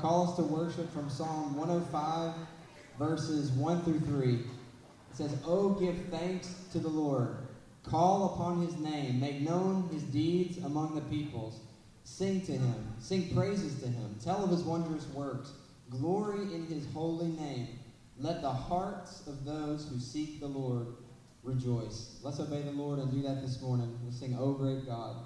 call us to worship from Psalm 105, verses 1 through 3. It says, Oh, give thanks to the Lord. Call upon his name. Make known his deeds among the peoples. Sing to him. Sing praises to him. Tell of his wondrous works. Glory in his holy name. Let the hearts of those who seek the Lord rejoice. Let's obey the Lord and do that this morning. We'll sing, O great God.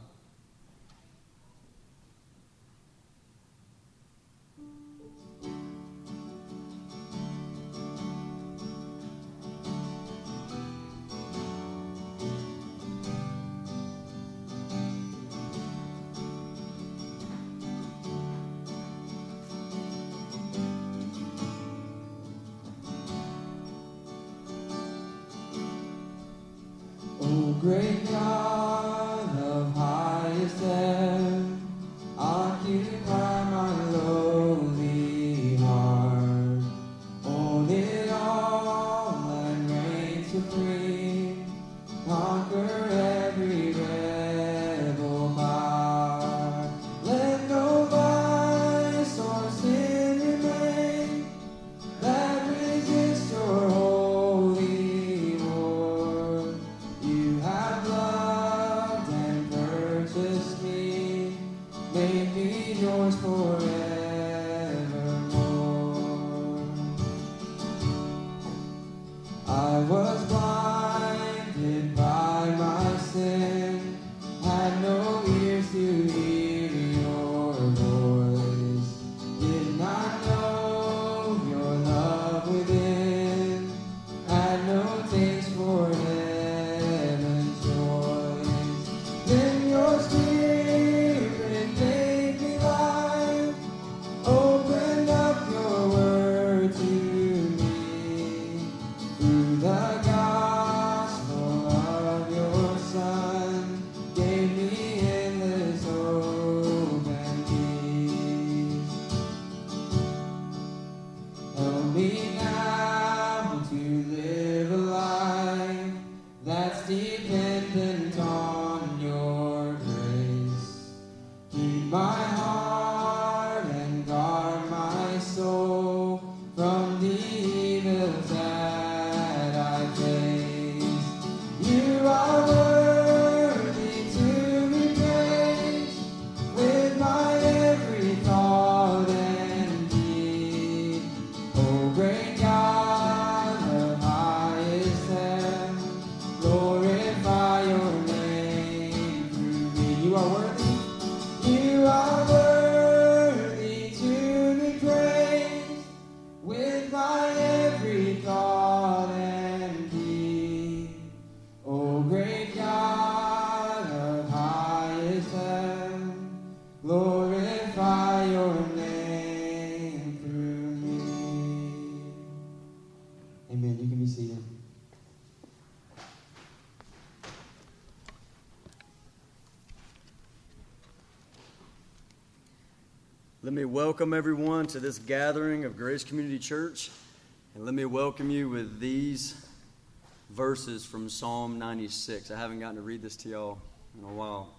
You are worthy. Welcome everyone to this gathering of Grace Community Church. And let me welcome you with these verses from Psalm 96. I haven't gotten to read this to y'all in a while.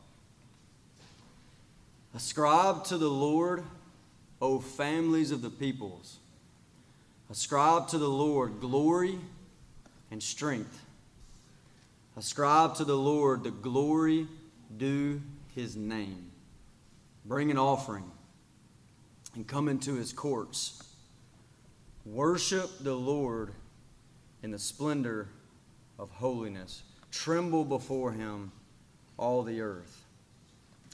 Ascribe to the Lord, O families of the peoples. Ascribe to the Lord glory and strength. Ascribe to the Lord the glory due his name. Bring an offering and come into his courts. Worship the Lord in the splendor of holiness. Tremble before him, all the earth.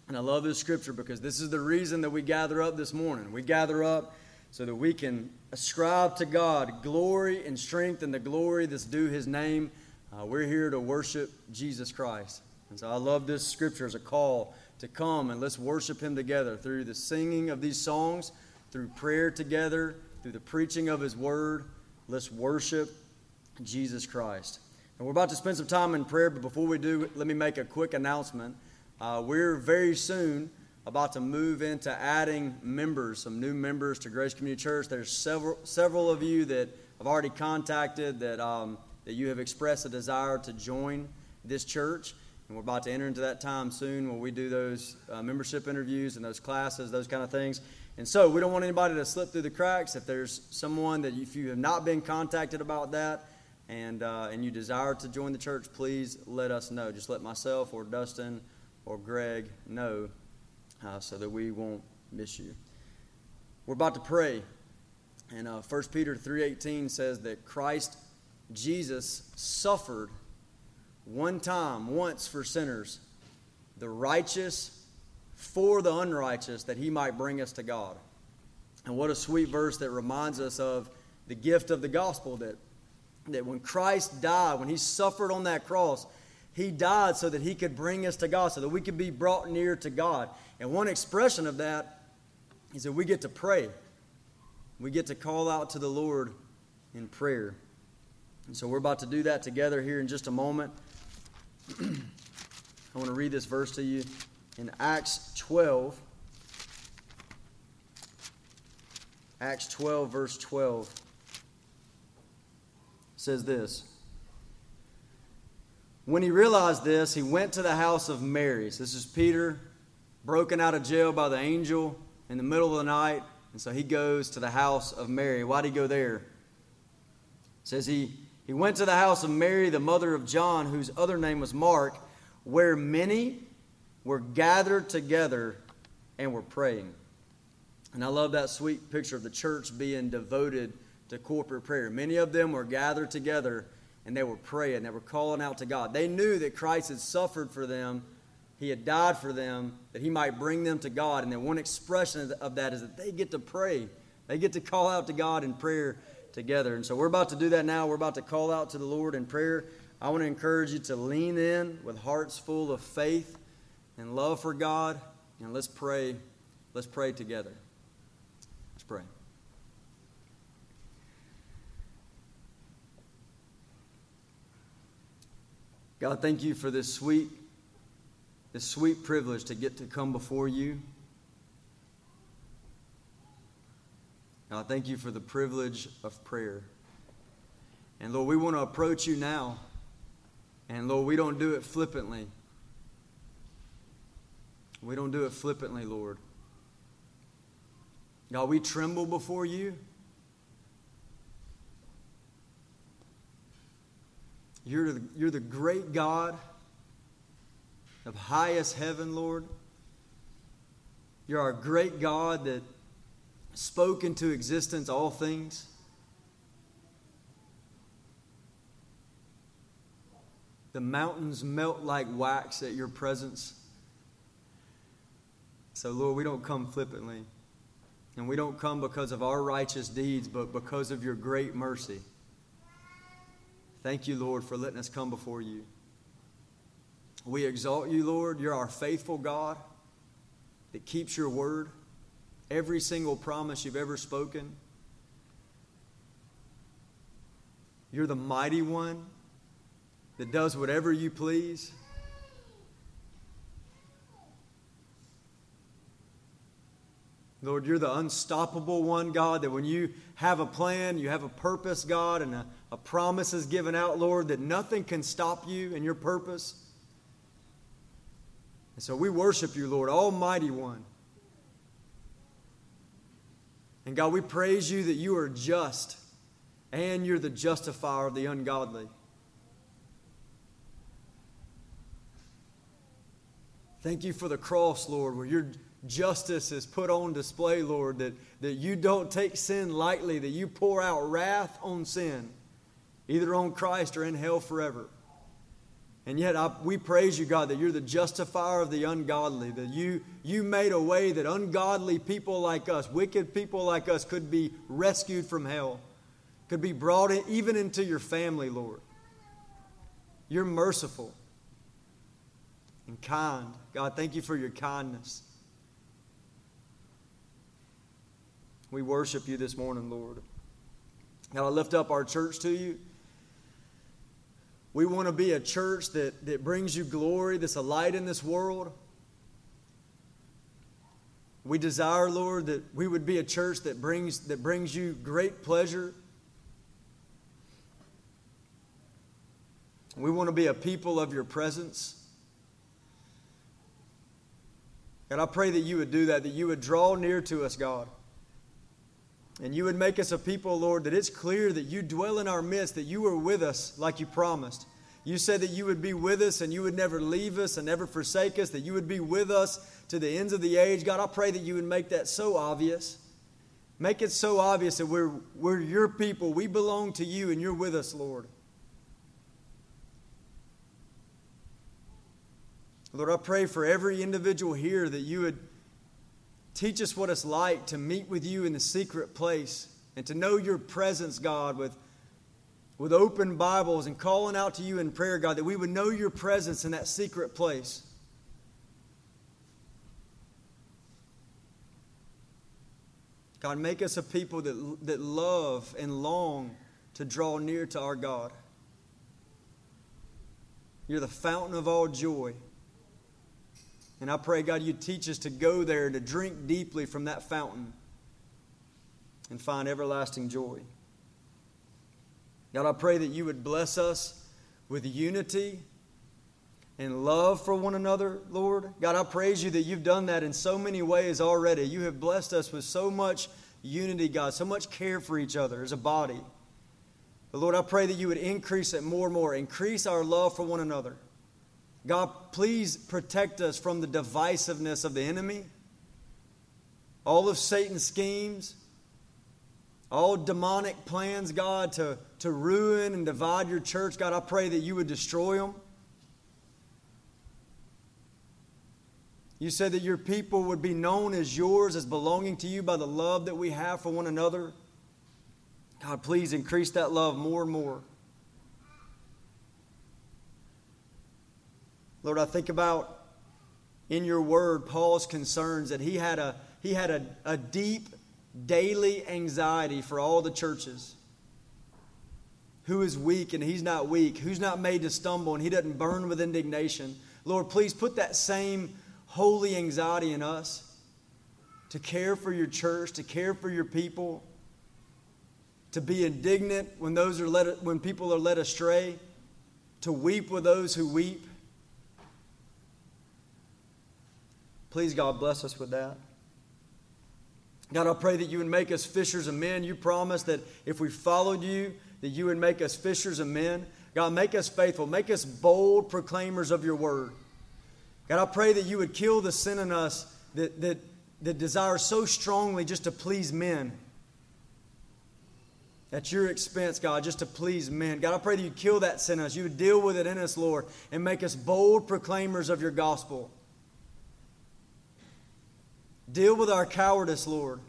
And I love this scripture because this is the reason that we gather up this morning. We gather up so that we can ascribe to God glory and strength and the glory that's due his name. Uh, we're here to worship Jesus Christ. And so I love this scripture as a call to come and let's worship him together through the singing of these songs, through prayer together, through the preaching of his word. Let's worship Jesus Christ. And we're about to spend some time in prayer, but before we do, let me make a quick announcement. Uh, we're very soon about to move into adding members, some new members to Grace Community Church. There's several several of you that I've already contacted that um, that you have expressed a desire to join this church, and we're about to enter into that time soon where we do those uh, membership interviews and those classes, those kind of things. And so we don't want anybody to slip through the cracks. If there's someone that if you have not been contacted about that and, uh, and you desire to join the church, please let us know. Just let myself or Dustin or Greg know uh, so that we won't miss you. We're about to pray. And uh, 1 Peter 3.18 says that Christ Jesus suffered one time, once for sinners, the righteous for the unrighteous, that he might bring us to God. And what a sweet verse that reminds us of the gift of the gospel that, that when Christ died, when he suffered on that cross, he died so that he could bring us to God, so that we could be brought near to God. And one expression of that is that we get to pray. We get to call out to the Lord in prayer. And so we're about to do that together here in just a moment. I want to read this verse to you in Acts 12. Acts 12, verse 12 says this. When he realized this, he went to the house of Mary. So this is Peter, broken out of jail by the angel in the middle of the night. And so he goes to the house of Mary. Why'd he go there? It says he, he went to the house of Mary, the mother of John, whose other name was Mark, where many were gathered together and were praying. And I love that sweet picture of the church being devoted to corporate prayer. Many of them were gathered together and they were praying, they were calling out to God. They knew that Christ had suffered for them, He had died for them, that He might bring them to God. And then one expression of that is that they get to pray, they get to call out to God in prayer together. And so we're about to do that now. We're about to call out to the Lord in prayer. I want to encourage you to lean in with hearts full of faith and love for God, and let's pray. Let's pray together. Let's pray. God, thank you for this sweet, this sweet privilege to get to come before you. God, thank you for the privilege of prayer. And Lord, we want to approach you now. And Lord, we don't do it flippantly. We don't do it flippantly, Lord. God, we tremble before you. You're the, you're the great God of highest heaven, Lord. You're our great God that spoke into existence all things. The mountains melt like wax at your presence. So, Lord, we don't come flippantly. And we don't come because of our righteous deeds, but because of your great mercy. Thank you, Lord, for letting us come before you. We exalt you, Lord. You're our faithful God that keeps your word, every single promise you've ever spoken. You're the mighty one that does whatever you please. Lord, you're the unstoppable one, God, that when you have a plan, you have a purpose, God, and a, a promise is given out, Lord, that nothing can stop you and your purpose. And so we worship you, Lord, Almighty One. And God, we praise you that you are just and you're the justifier of the ungodly. Thank you for the cross, Lord, where you're justice is put on display, Lord, that, that you don't take sin lightly, that you pour out wrath on sin, either on Christ or in hell forever. And yet I, we praise you, God, that you're the justifier of the ungodly, that you, you made a way that ungodly people like us, wicked people like us, could be rescued from hell, could be brought in, even into your family, Lord. You're merciful and kind. God, thank you for your kindness. We worship you this morning, Lord. Now I lift up our church to you. We want to be a church that, that brings you glory, that's a light in this world. We desire, Lord, that we would be a church that brings, that brings you great pleasure. We want to be a people of your presence. And I pray that you would do that, that you would draw near to us, God. And you would make us a people, Lord, that it's clear that you dwell in our midst, that you are with us like you promised. You said that you would be with us and you would never leave us and never forsake us, that you would be with us to the ends of the age. God, I pray that you would make that so obvious. Make it so obvious that we're, we're your people. We belong to you and you're with us, Lord. Lord, I pray for every individual here that you would teach us what it's like to meet with you in the secret place and to know your presence, God, with, with open Bibles and calling out to you in prayer, God, that we would know your presence in that secret place. God, make us a people that, that love and long to draw near to our God. You're the fountain of all joy. And I pray, God, you teach us to go there, to drink deeply from that fountain and find everlasting joy. God, I pray that you would bless us with unity and love for one another, Lord. God, I praise you that you've done that in so many ways already. You have blessed us with so much unity, God, so much care for each other as a body. But Lord, I pray that you would increase it more and more, increase our love for one another. God, please protect us from the divisiveness of the enemy, all of Satan's schemes, all demonic plans, God, to, to ruin and divide your church. God, I pray that you would destroy them. You said that your people would be known as yours, as belonging to you by the love that we have for one another. God, please increase that love more and more. Lord, I think about in your word Paul's concerns that he had a, he had a, a deep daily anxiety for all the churches. Who is weak and he's not weak? Who's not made to stumble and he doesn't burn with indignation? Lord, please put that same holy anxiety in us to care for your church, to care for your people, to be indignant when those are led, when people are led astray, to weep with those who weep. Please, God, bless us with that. God, I pray that you would make us fishers of men. You promised that if we followed you, that you would make us fishers of men. God, make us faithful. Make us bold proclaimers of your word. God, I pray that you would kill the sin in us that, that, that desires so strongly just to please men. At your expense, God, just to please men. God, I pray that you kill that sin in us. You would deal with it in us, Lord, and make us bold proclaimers of your gospel. Deal with our cowardice, Lord.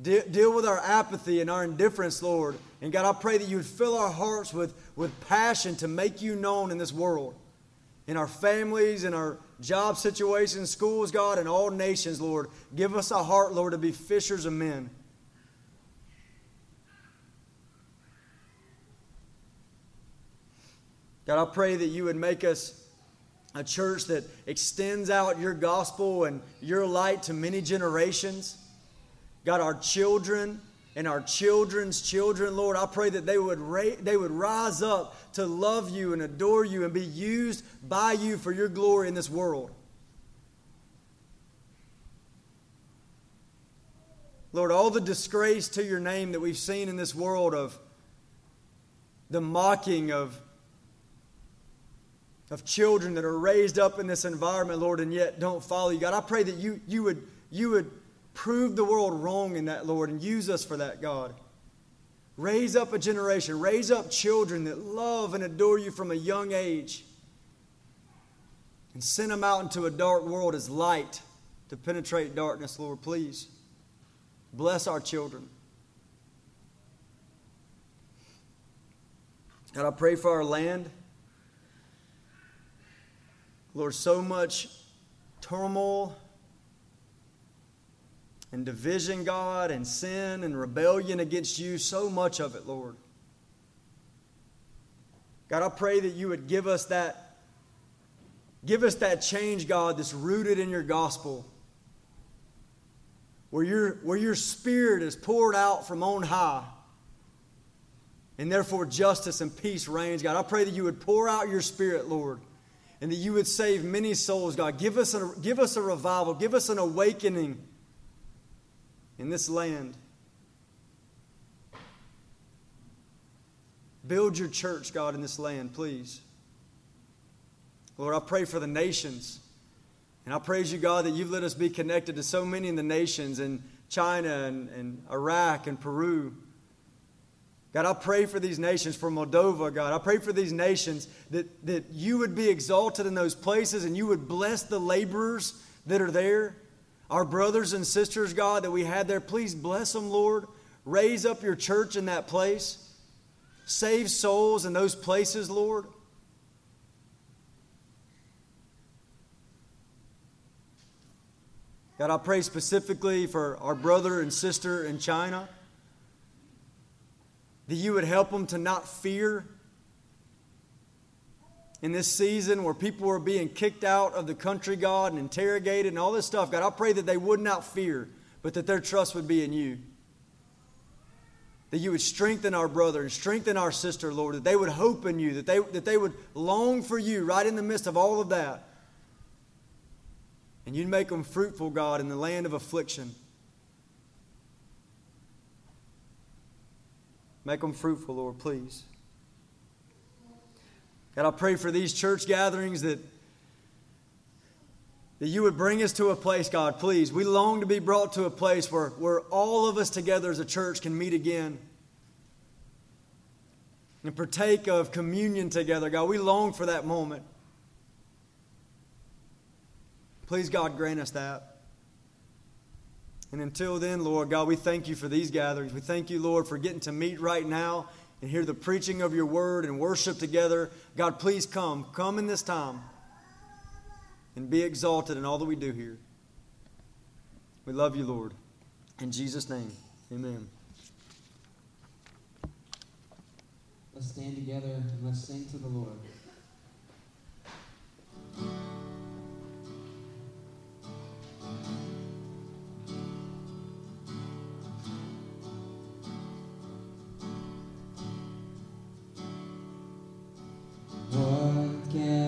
De- deal with our apathy and our indifference, Lord. And God, I pray that you would fill our hearts with, with passion to make you known in this world in our families, in our job situations, schools, God, and all nations, Lord. Give us a heart, Lord, to be fishers of men. God, I pray that you would make us a church that extends out your gospel and your light to many generations. God, our children and our children's children, Lord, I pray that they would, ra- they would rise up to love you and adore you and be used by you for your glory in this world. Lord, all the disgrace to your name that we've seen in this world of the mocking of, of children that are raised up in this environment, Lord, and yet don't follow you. God, I pray that you, you, would, you would prove the world wrong in that, Lord, and use us for that, God. Raise up a generation, raise up children that love and adore you from a young age, and send them out into a dark world as light to penetrate darkness, Lord, please. Bless our children. God, I pray for our land. Lord, so much turmoil and division, God, and sin and rebellion against you, so much of it, Lord. God, I pray that you would give us that give us that change, God, that's rooted in your gospel. Where your, where your spirit is poured out from on high. And therefore justice and peace reigns, God. I pray that you would pour out your spirit, Lord. And that you would save many souls, God. Give us a, give us a revival, give us an awakening in this land. Build your church, God, in this land, please. Lord, I pray for the nations. And I praise you, God, that you've let us be connected to so many in the nations in China and, and Iraq and Peru. God, I pray for these nations, for Moldova, God. I pray for these nations that, that you would be exalted in those places and you would bless the laborers that are there. Our brothers and sisters, God, that we had there, please bless them, Lord. Raise up your church in that place. Save souls in those places, Lord. God, I pray specifically for our brother and sister in China that you would help them to not fear in this season where people are being kicked out of the country, God, and interrogated and all this stuff. God, I pray that they would not fear, but that their trust would be in you. That you would strengthen our brother and strengthen our sister, Lord, that they would hope in you, that they, that they would long for you right in the midst of all of that. And you'd make them fruitful, God, in the land of affliction. Make them fruitful, Lord, please. God, I pray for these church gatherings that, that you would bring us to a place, God, please. We long to be brought to a place where, where all of us together as a church can meet again and partake of communion together, God. We long for that moment. Please, God, grant us that. And until then, Lord God, we thank you for these gatherings. We thank you, Lord, for getting to meet right now and hear the preaching of your word and worship together. God, please come. Come in this time and be exalted in all that we do here. We love you, Lord. In Jesus' name, amen. Let's stand together and let's sing to the Lord. What can wash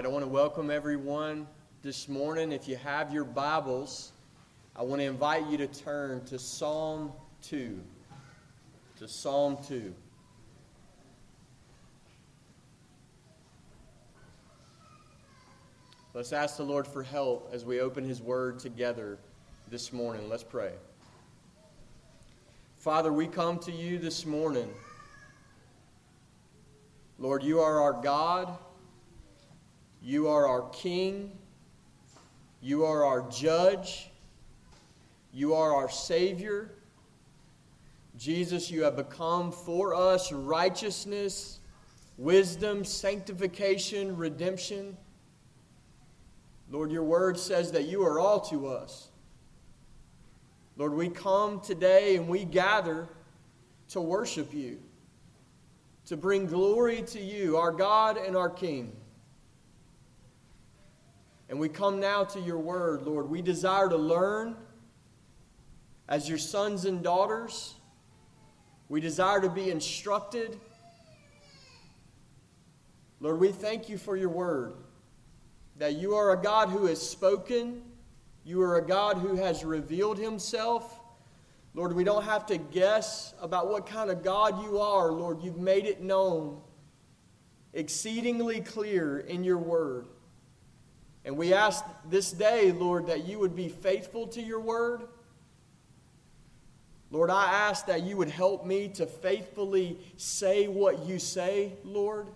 right, I want to welcome everyone this morning. If you have your Bibles, I want to invite you to turn to Psalm 2. To Psalm 2. Let's ask the Lord for help as we open His Word together this morning. Let's pray. Father, we come to you this morning. Lord, you are our God. You are our King. You are our Judge. You are our Savior. Jesus, you have become for us righteousness, wisdom, sanctification, redemption. Lord, your word says that you are all to us. Lord, we come today and we gather to worship you, to bring glory to you, our God and our King. And we come now to your word, Lord. We desire to learn as your sons and daughters. We desire to be instructed. Lord, we thank you for your word, that you are a God who has spoken, you are a God who has revealed himself. Lord, we don't have to guess about what kind of God you are. Lord, you've made it known exceedingly clear in your word. And we ask this day, Lord, that you would be faithful to your word. Lord, I ask that you would help me to faithfully say what you say, Lord.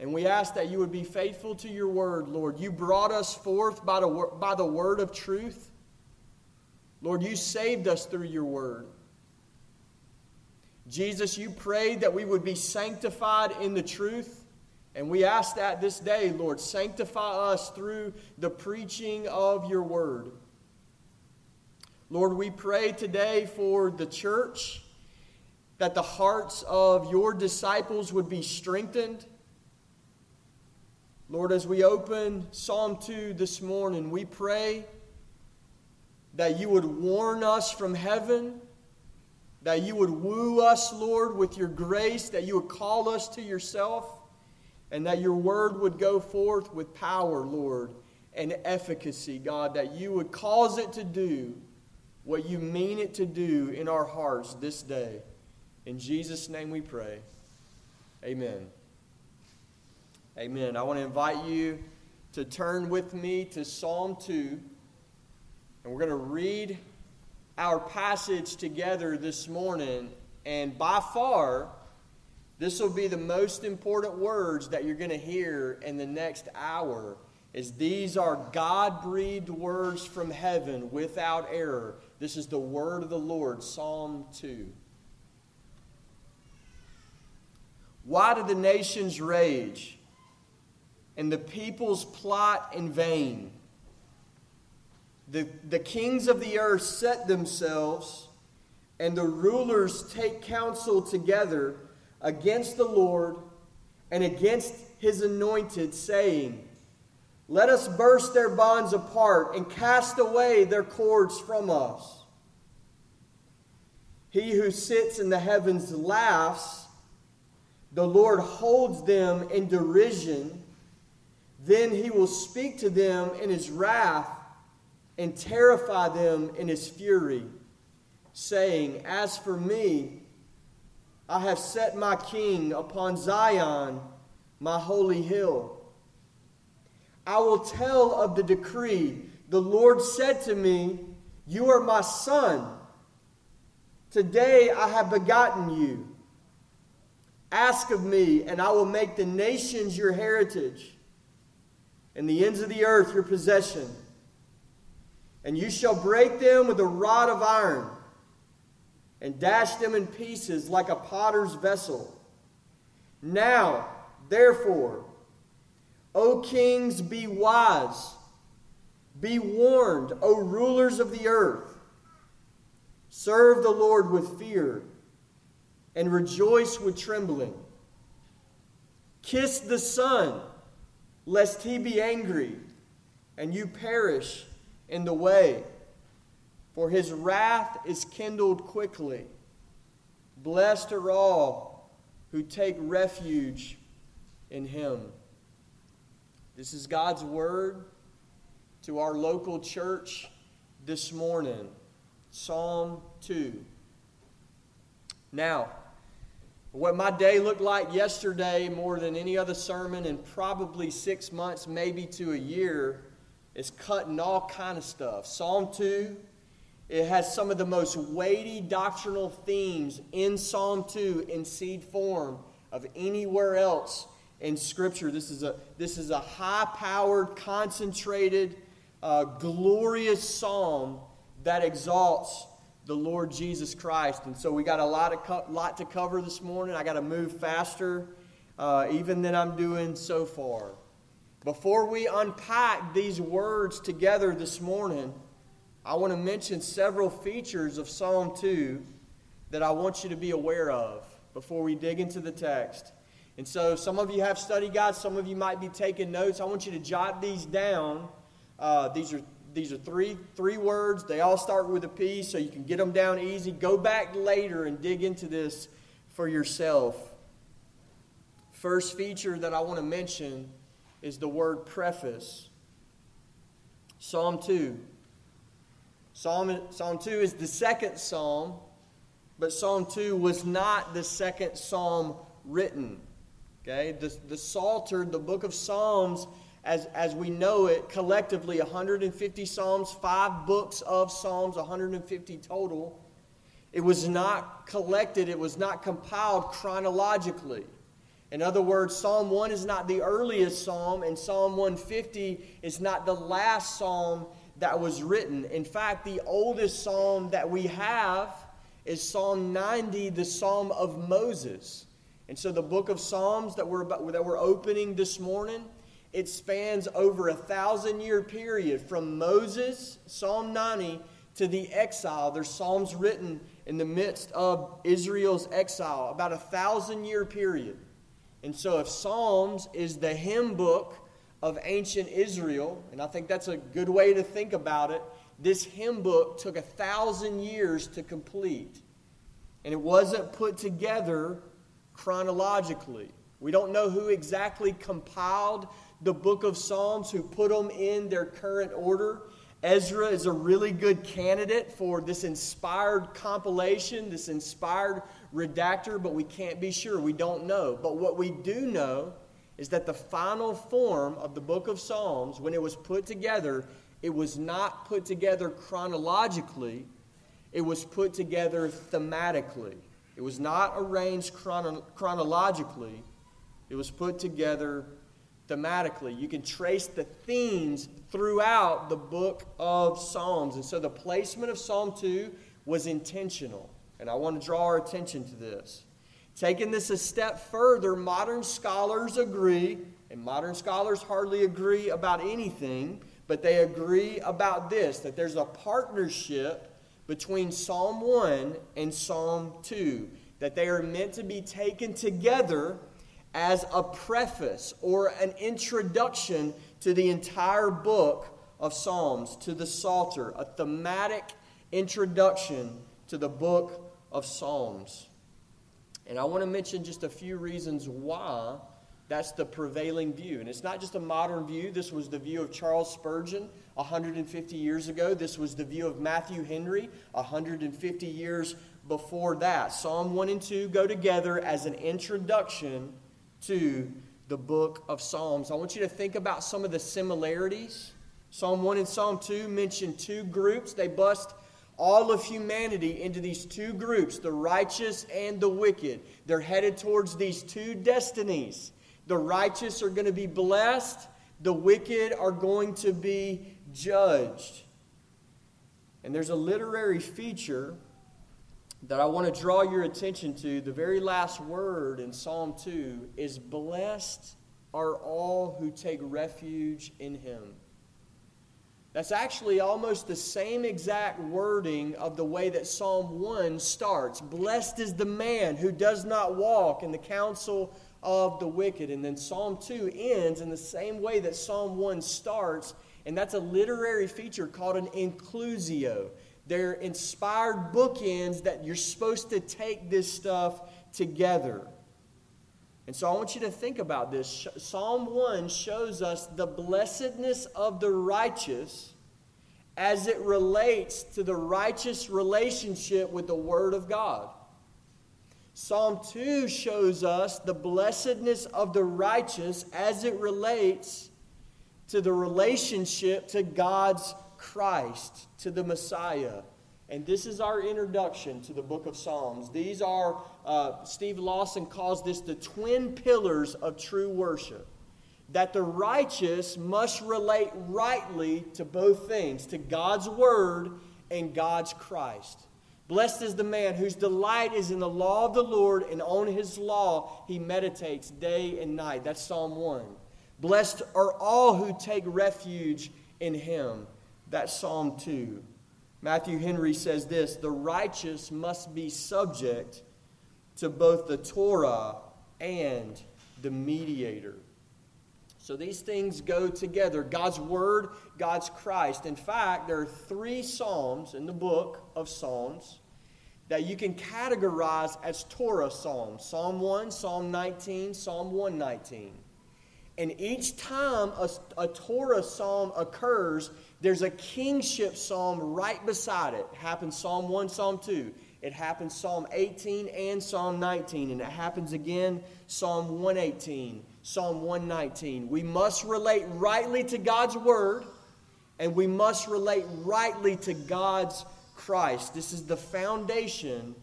And we ask that you would be faithful to your word, Lord. You brought us forth by the, by the word of truth. Lord, you saved us through your word. Jesus, you prayed that we would be sanctified in the truth. And we ask that this day, Lord, sanctify us through the preaching of your word. Lord, we pray today for the church that the hearts of your disciples would be strengthened. Lord, as we open Psalm 2 this morning, we pray that you would warn us from heaven, that you would woo us, Lord, with your grace, that you would call us to yourself, and that your word would go forth with power, Lord, and efficacy, God, that you would cause it to do what you mean it to do in our hearts this day. In Jesus' name we pray. Amen. Amen. I want to invite you to turn with me to Psalm 2, and we're going to read our passage together this morning. And by far, this will be the most important words that you're going to hear in the next hour is these are God-breathed words from heaven without error. This is the word of the Lord, Psalm 2. Why do the nations rage and the peoples plot in vain? The, the kings of the earth set themselves, and the rulers take counsel together against the Lord and against his anointed, saying, Let us burst their bonds apart and cast away their cords from us. He who sits in the heavens laughs, the Lord holds them in derision. Then he will speak to them in his wrath and terrify them in his fury, saying, As for me, I have set my king upon Zion, my holy hill. I will tell of the decree. The Lord said to me, You are my son. Today I have begotten you. Ask of me, and I will make the nations your heritage, and the ends of the earth your possession. And you shall break them with a rod of iron and dash them in pieces like a potter's vessel. Now, therefore, O kings, be wise. Be warned, O rulers of the earth. Serve the Lord with fear and rejoice with trembling. Kiss the Son, lest he be angry and you perish in the way for his wrath is kindled quickly. Blessed are all who take refuge in him. This is God's word to our local church this morning. Psalm 2. Now, what my day looked like yesterday more than any other sermon in probably six months, maybe to a year, is cutting all kind of stuff. Psalm 2 it has some of the most weighty doctrinal themes in Psalm 2 in seed form of anywhere else in Scripture. This is a, this is a high powered, concentrated, uh, glorious psalm that exalts the Lord Jesus Christ. And so we got a lot, of co- lot to cover this morning. I got to move faster uh, even than I'm doing so far. Before we unpack these words together this morning, I want to mention several features of Psalm 2 that I want you to be aware of before we dig into the text. And so, some of you have study guides, some of you might be taking notes. I want you to jot these down. Uh, these are these are three three words. They all start with a P, so you can get them down easy. Go back later and dig into this for yourself. First feature that I want to mention is the word preface. Psalm 2. Psalm, psalm 2 is the second psalm, but Psalm 2 was not the second psalm written. Okay? The, the Psalter, the book of Psalms, as, as we know it, collectively 150 psalms, five books of psalms, 150 total. It was not collected, it was not compiled chronologically. In other words, Psalm 1 is not the earliest psalm, and Psalm 150 is not the last psalm that was written. In fact, the oldest psalm that we have is Psalm 90, the Psalm of Moses. And so the book of Psalms that we're, about, that we're opening this morning, it spans over a thousand year period from Moses, Psalm 90, to the exile. There's Psalms written in the midst of Israel's exile, about a thousand year period. And so if Psalms is the hymn book of ancient Israel, and I think that's a good way to think about it. This hymn book took a thousand years to complete, and it wasn't put together chronologically. We don't know who exactly compiled the book of Psalms, who put them in their current order. Ezra is a really good candidate for this inspired compilation, this inspired redactor, but we can't be sure. We don't know. But what we do know is that the final form of the book of Psalms, when it was put together, it was not put together chronologically, it was put together thematically. It was not arranged chrono- chronologically, it was put together thematically. You can trace the themes throughout the book of Psalms. And so the placement of Psalm 2 was intentional. And I want to draw our attention to this. Taking this a step further, modern scholars agree, and modern scholars hardly agree about anything, but they agree about this that there's a partnership between Psalm 1 and Psalm 2, that they are meant to be taken together as a preface or an introduction to the entire book of Psalms, to the Psalter, a thematic introduction to the book of Psalms. And I want to mention just a few reasons why that's the prevailing view. And it's not just a modern view. This was the view of Charles Spurgeon 150 years ago. This was the view of Matthew Henry 150 years before that. Psalm 1 and 2 go together as an introduction to the book of Psalms. I want you to think about some of the similarities. Psalm 1 and Psalm 2 mention two groups. They bust all of humanity into these two groups, the righteous and the wicked. They're headed towards these two destinies. The righteous are going to be blessed, the wicked are going to be judged. And there's a literary feature that I want to draw your attention to, the very last word in Psalm 2 is Blessed are all who take refuge in him. That's actually almost the same exact wording of the way that Psalm 1 starts. Blessed is the man who does not walk in the counsel of the wicked. And then Psalm 2 ends in the same way that Psalm 1 starts, and that's a literary feature called an inclusio. They're inspired bookends that you're supposed to take this stuff together. And so I want you to think about this. Psalm 1 shows us the blessedness of the righteous as it relates to the righteous relationship with the Word of God. Psalm 2 shows us the blessedness of the righteous as it relates to the relationship to God's Christ, to the Messiah. And this is our introduction to the book of Psalms. These are, uh, Steve Lawson calls this the twin pillars of true worship. That the righteous must relate rightly to both things, to God's word and God's Christ. Blessed is the man whose delight is in the law of the Lord, and on his law he meditates day and night. That's Psalm 1. Blessed are all who take refuge in him. That's Psalm 2. Matthew Henry says this The righteous must be subject to both the Torah and the mediator. So these things go together God's Word, God's Christ. In fact, there are three Psalms in the book of Psalms that you can categorize as Torah Psalms Psalm 1, Psalm 19, Psalm 119. And each time a, a Torah Psalm occurs, there's a kingship psalm right beside it. it happens Psalm 1, Psalm 2. It happens Psalm 18 and Psalm 19. And it happens again Psalm 118, Psalm 119. We must relate rightly to God's word, and we must relate rightly to God's Christ. This is the foundation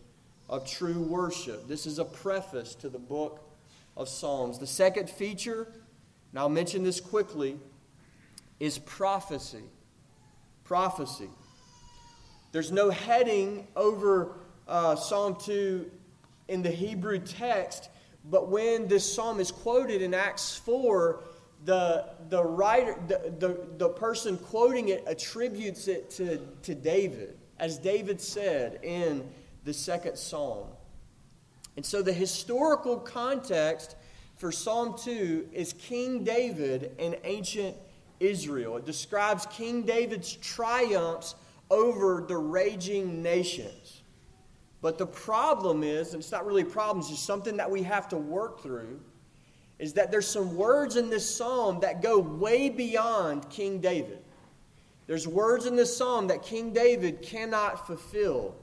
of true worship. This is a preface to the book of Psalms. The second feature, and I'll mention this quickly, is prophecy prophecy. There's no heading over uh, Psalm 2 in the Hebrew text, but when this psalm is quoted in Acts 4, the, the writer, the, the, the person quoting it attributes it to, to David, as David said in the second psalm. And so the historical context for Psalm 2 is King David and ancient Israel. It describes King David's triumphs over the raging nations. But the problem is, and it's not really a problem, it's just something that we have to work through, is that there's some words in this psalm that go way beyond King David. There's words in this psalm that King David cannot fulfill.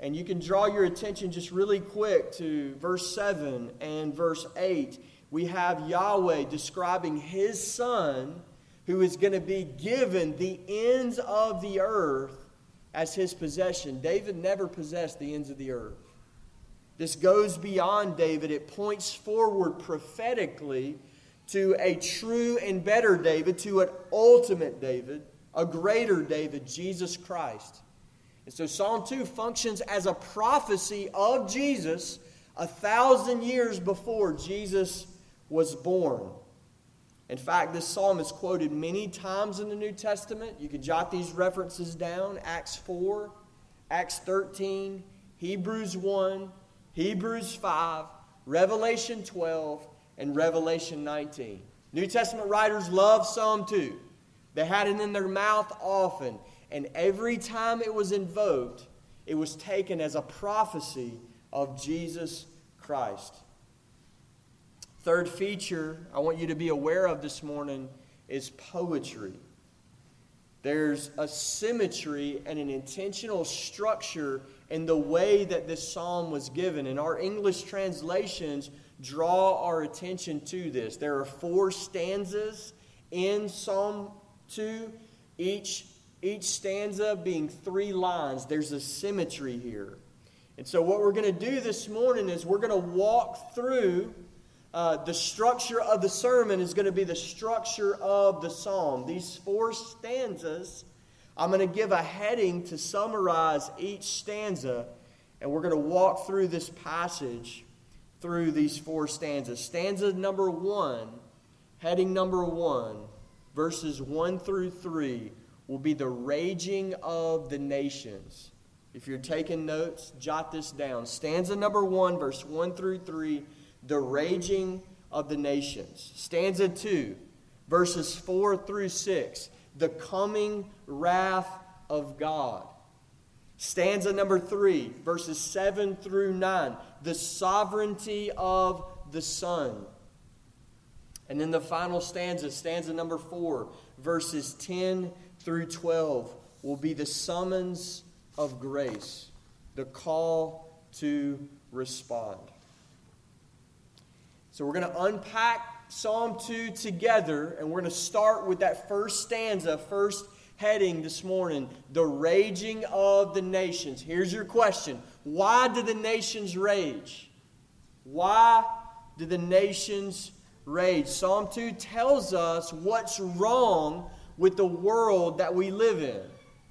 And you can draw your attention just really quick to verse 7 and verse 8. We have Yahweh describing his son who is going to be given the ends of the earth as his possession. David never possessed the ends of the earth. This goes beyond David, it points forward prophetically to a true and better David, to an ultimate David, a greater David, Jesus Christ. And so Psalm 2 functions as a prophecy of Jesus a thousand years before Jesus was born. In fact, this psalm is quoted many times in the New Testament. You can jot these references down Acts 4, Acts 13, Hebrews 1, Hebrews 5, Revelation 12, and Revelation 19. New Testament writers love Psalm 2. They had it in their mouth often, and every time it was invoked, it was taken as a prophecy of Jesus Christ. Third feature I want you to be aware of this morning is poetry. There's a symmetry and an intentional structure in the way that this psalm was given. And our English translations draw our attention to this. There are four stanzas in Psalm 2, each, each stanza being three lines. There's a symmetry here. And so, what we're going to do this morning is we're going to walk through uh, the structure of the sermon is going to be the structure of the psalm. These four stanzas, I'm going to give a heading to summarize each stanza, and we're going to walk through this passage through these four stanzas. Stanza number one, heading number one, verses one through three, will be the raging of the nations. If you're taking notes, jot this down. Stanza number one, verse one through three the raging of the nations. Stanza 2, verses 4 through 6, the coming wrath of God. Stanza number 3, verses 7 through 9, the sovereignty of the Son. And then the final stanza, stanza number 4, verses 10 through 12, will be the summons of grace, the call to respond. So we're going to unpack Psalm 2 together, and we're going to start with that first stanza, first heading this morning the raging of the nations. Here's your question Why do the nations rage? Why do the nations rage? Psalm 2 tells us what's wrong with the world that we live in.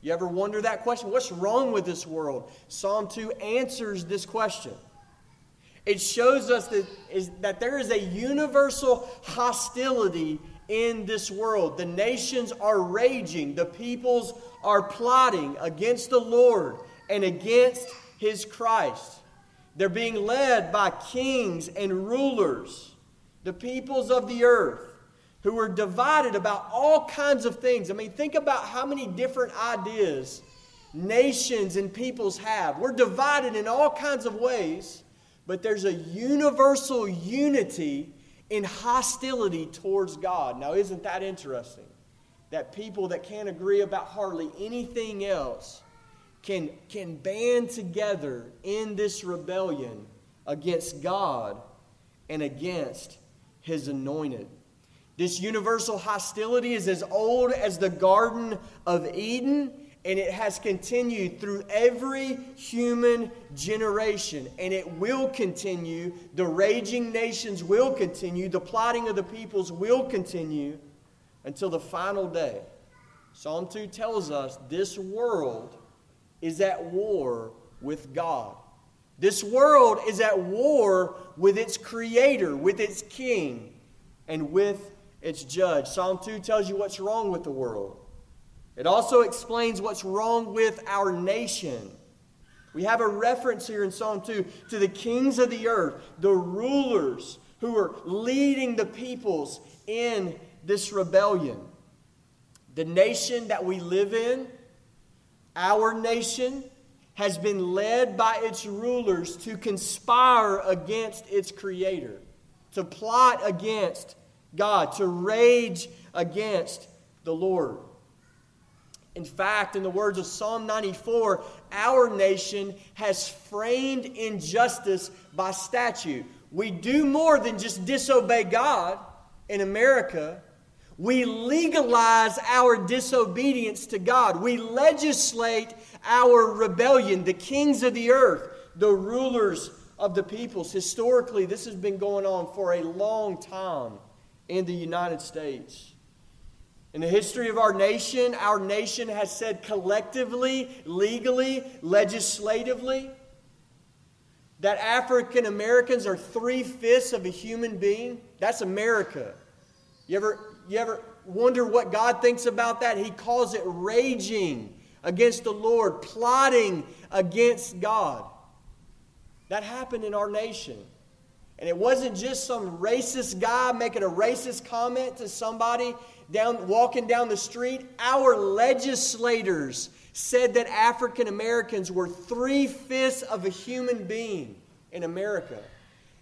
You ever wonder that question? What's wrong with this world? Psalm 2 answers this question. It shows us that, is, that there is a universal hostility in this world. The nations are raging, the peoples are plotting against the Lord and against his Christ. They're being led by kings and rulers, the peoples of the earth, who are divided about all kinds of things. I mean, think about how many different ideas nations and peoples have. We're divided in all kinds of ways but there's a universal unity in hostility towards God. Now, isn't that interesting? That people that can't agree about hardly anything else can, can band together in this rebellion against God and against His anointed. This universal hostility is as old as the Garden of Eden and it has continued through every human generation. And it will continue. The raging nations will continue. The plotting of the peoples will continue until the final day. Psalm 2 tells us this world is at war with God. This world is at war with its creator, with its king, and with its judge. Psalm 2 tells you what's wrong with the world. It also explains what's wrong with our nation. We have a reference here in Psalm 2 to the kings of the earth, the rulers who are leading the peoples in this rebellion. The nation that we live in, our nation, has been led by its rulers to conspire against its creator, to plot against God, to rage against the Lord. In fact, in the words of Psalm 94, our nation has framed injustice by statute. We do more than just disobey God in America. We legalize our disobedience to God. We legislate our rebellion. The kings of the earth, the rulers of the peoples. Historically, this has been going on for a long time in the United States. In the history of our nation, our nation has said collectively, legally, legislatively, that African Americans are three fifths of a human being. That's America. You ever, you ever wonder what God thinks about that? He calls it raging against the Lord, plotting against God. That happened in our nation. And it wasn't just some racist guy making a racist comment to somebody down, walking down the street, our legislators said that African Americans were three fifths of a human being in America.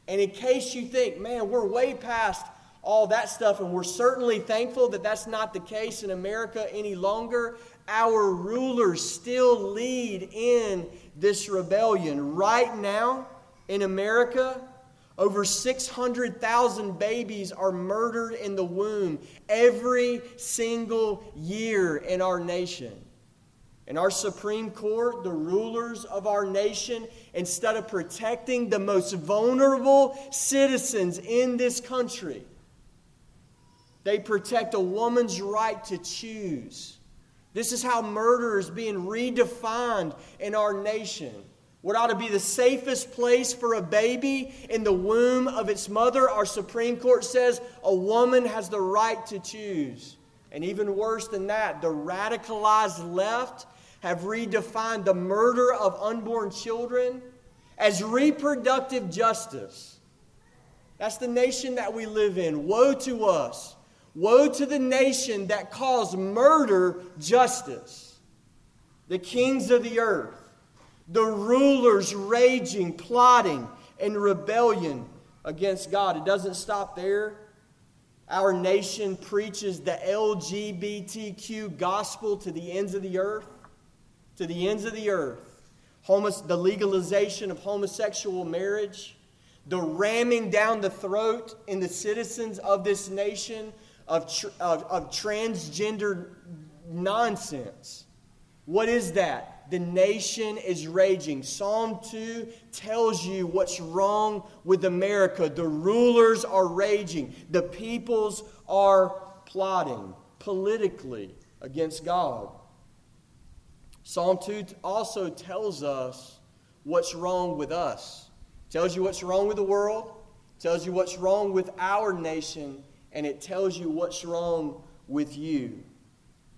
And in case you think, man, we're way past all that stuff, and we're certainly thankful that that's not the case in America any longer, our rulers still lead in this rebellion. Right now in America, over 600,000 babies are murdered in the womb every single year in our nation. And our Supreme Court, the rulers of our nation, instead of protecting the most vulnerable citizens in this country, they protect a woman's right to choose. This is how murder is being redefined in our nation. What ought to be the safest place for a baby in the womb of its mother, our Supreme Court says a woman has the right to choose. And even worse than that, the radicalized left have redefined the murder of unborn children as reproductive justice. That's the nation that we live in. Woe to us. Woe to the nation that calls murder justice. The kings of the earth the rulers raging, plotting, and rebellion against God. It doesn't stop there. Our nation preaches the LGBTQ gospel to the ends of the earth. To the ends of the earth. Homos- the legalization of homosexual marriage, the ramming down the throat in the citizens of this nation of, tr- of, of transgender nonsense. What is that? The nation is raging. Psalm 2 tells you what's wrong with America. The rulers are raging, the peoples are plotting politically against God. Psalm 2 also tells us what's wrong with us. Tells you what's wrong with the world, tells you what's wrong with our nation, and it tells you what's wrong with you.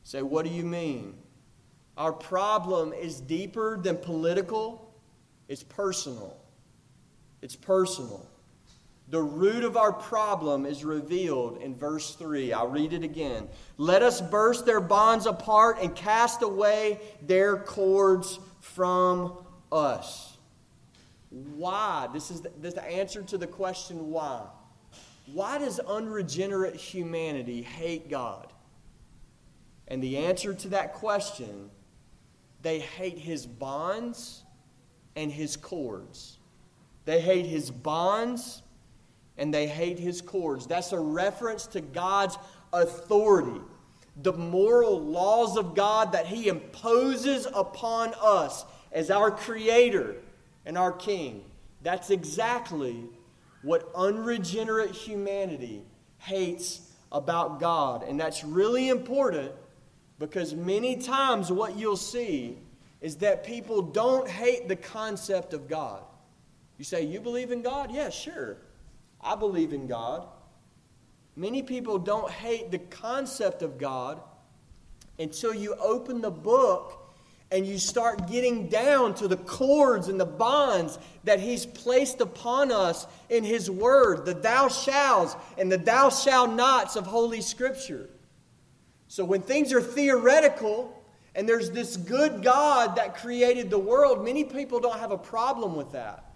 Say, what do you mean? Our problem is deeper than political, it's personal. It's personal. The root of our problem is revealed in verse 3. I'll read it again. Let us burst their bonds apart and cast away their cords from us. Why? This is the, this is the answer to the question why. Why does unregenerate humanity hate God? And the answer to that question they hate his bonds and his cords. They hate his bonds and they hate his cords. That's a reference to God's authority, the moral laws of God that he imposes upon us as our creator and our king. That's exactly what unregenerate humanity hates about God. And that's really important because many times what you'll see is that people don't hate the concept of God. You say, You believe in God? Yeah, sure. I believe in God. Many people don't hate the concept of God until you open the book and you start getting down to the cords and the bonds that He's placed upon us in His Word, the thou shalls and the thou shall nots of Holy Scripture. So when things are theoretical and there's this good God that created the world, many people don't have a problem with that.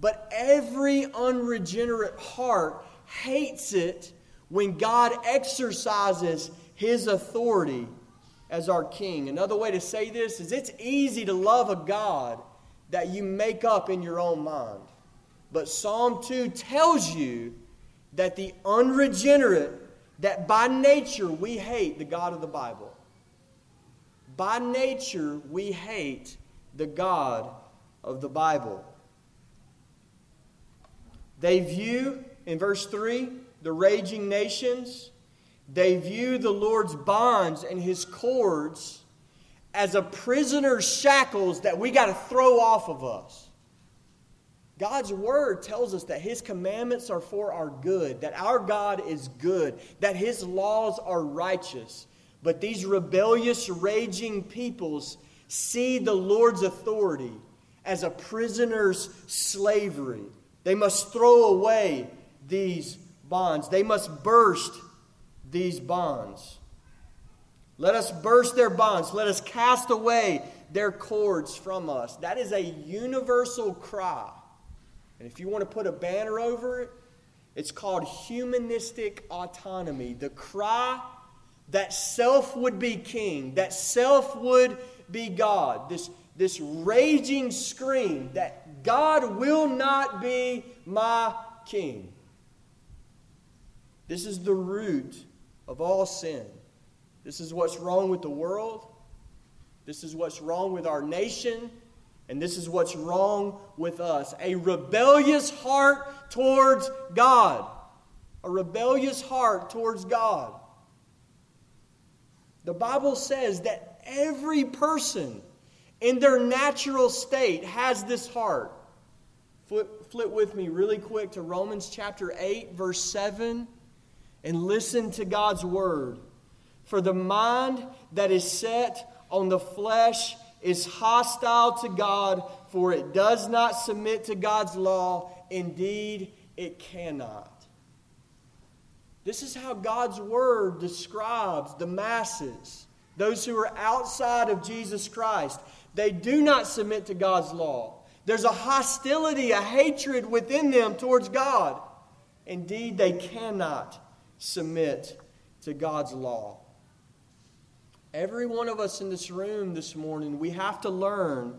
But every unregenerate heart hates it when God exercises His authority as our king. Another way to say this is it's easy to love a God that you make up in your own mind. But Psalm 2 tells you that the unregenerate, that by nature we hate the God of the Bible. By nature we hate the God of the Bible. They view, in verse 3, the raging nations they view the Lord's bonds and his cords as a prisoner's shackles that we got to throw off of us. God's word tells us that his commandments are for our good, that our God is good, that his laws are righteous. But these rebellious, raging peoples see the Lord's authority as a prisoner's slavery. They must throw away these bonds, they must burst these bonds. Let us burst their bonds. Let us cast away their cords from us. That is a universal cry. And if you want to put a banner over it, it's called humanistic autonomy. The cry that self would be king, that self would be God. This, this raging scream that God will not be my king. This is the root of all sin. This is what's wrong with the world. This is what's wrong with our nation. And this is what's wrong with us. A rebellious heart towards God. A rebellious heart towards God. The Bible says that every person in their natural state has this heart. Flip, flip with me really quick to Romans chapter 8, verse 7 and listen to God's word. For the mind that is set on the flesh is hostile to God, for it does not submit to God's law. Indeed, it cannot. This is how God's word describes the masses, those who are outside of Jesus Christ. They do not submit to God's law. There's a hostility, a hatred within them towards God. Indeed, they cannot submit to God's law. Every one of us in this room this morning, we have to learn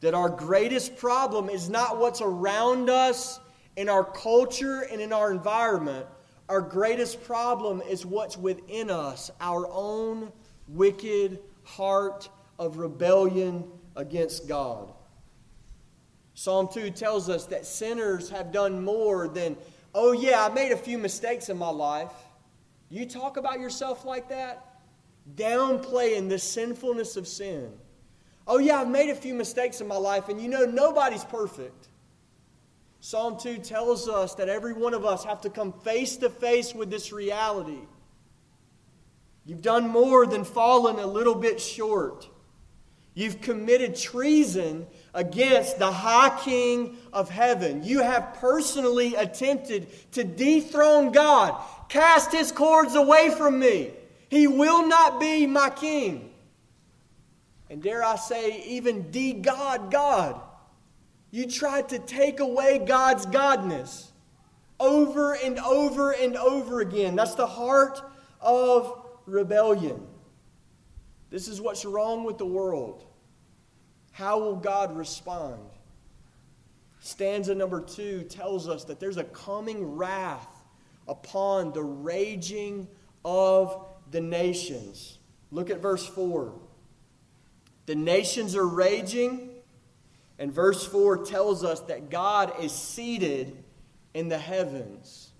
that our greatest problem is not what's around us in our culture and in our environment. Our greatest problem is what's within us, our own wicked heart of rebellion against God. Psalm 2 tells us that sinners have done more than oh, yeah, I made a few mistakes in my life. You talk about yourself like that? Downplaying the sinfulness of sin. Oh, yeah, I've made a few mistakes in my life, and you know nobody's perfect. Psalm 2 tells us that every one of us have to come face to face with this reality. You've done more than fallen a little bit short. You've committed treason against the high king of heaven. You have personally attempted to dethrone God, cast his cords away from me. He will not be my king. And dare I say, even de God God. You tried to take away God's godness over and over and over again. That's the heart of rebellion. This is what's wrong with the world. How will God respond? Stanza number two tells us that there's a coming wrath upon the raging of the nations. Look at verse 4. The nations are raging, and verse 4 tells us that God is seated in the heavens.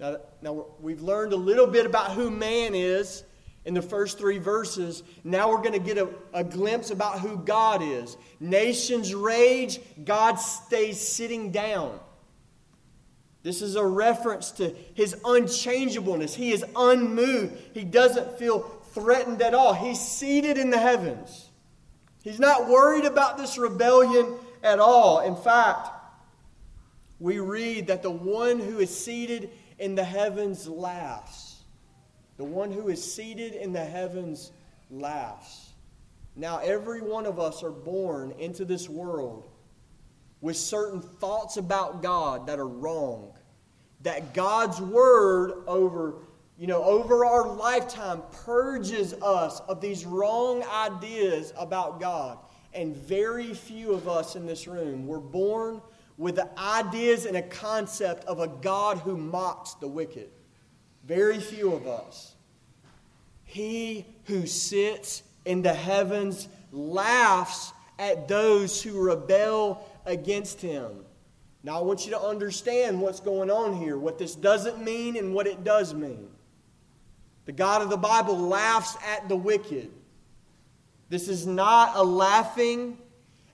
Now, now we've learned a little bit about who man is in the first three verses. Now we're going to get a, a, glimpse about who God is. Nations rage, God stays sitting down. This is a reference to his unchangeableness. He is unmoved, he doesn't feel threatened at all. He's seated in the heavens. He's not worried about this rebellion at all. In fact, we read that the one who is seated in the heavens laughs. The one who is seated in the heavens laughs. Now, every one of us are born into this world with certain thoughts about God that are wrong. That God's word over, you know, over our lifetime purges us of these wrong ideas about God. And very few of us in this room were born with the ideas and a concept of a God who mocks the wicked. Very few of us. He who sits in the heavens laughs at those who rebel against him. Now, I want you to understand what's going on here, what this doesn't mean and what it does mean. The God of the Bible laughs at the wicked. This is not a laughing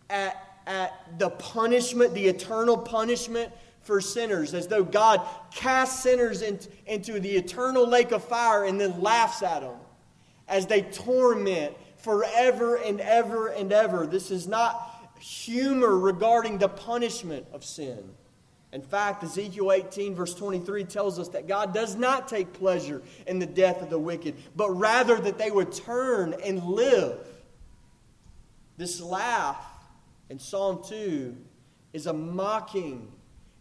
at, at the punishment, the eternal punishment for sinners, as though God casts sinners in, into the eternal lake of fire and then laughs at them as they torment forever and ever and ever. This is not humor regarding the punishment of sin. In fact, Ezekiel 18, verse 23, tells us that God does not take pleasure in the death of the wicked, but rather that they would turn and live. This laugh in Psalm 2 is a mocking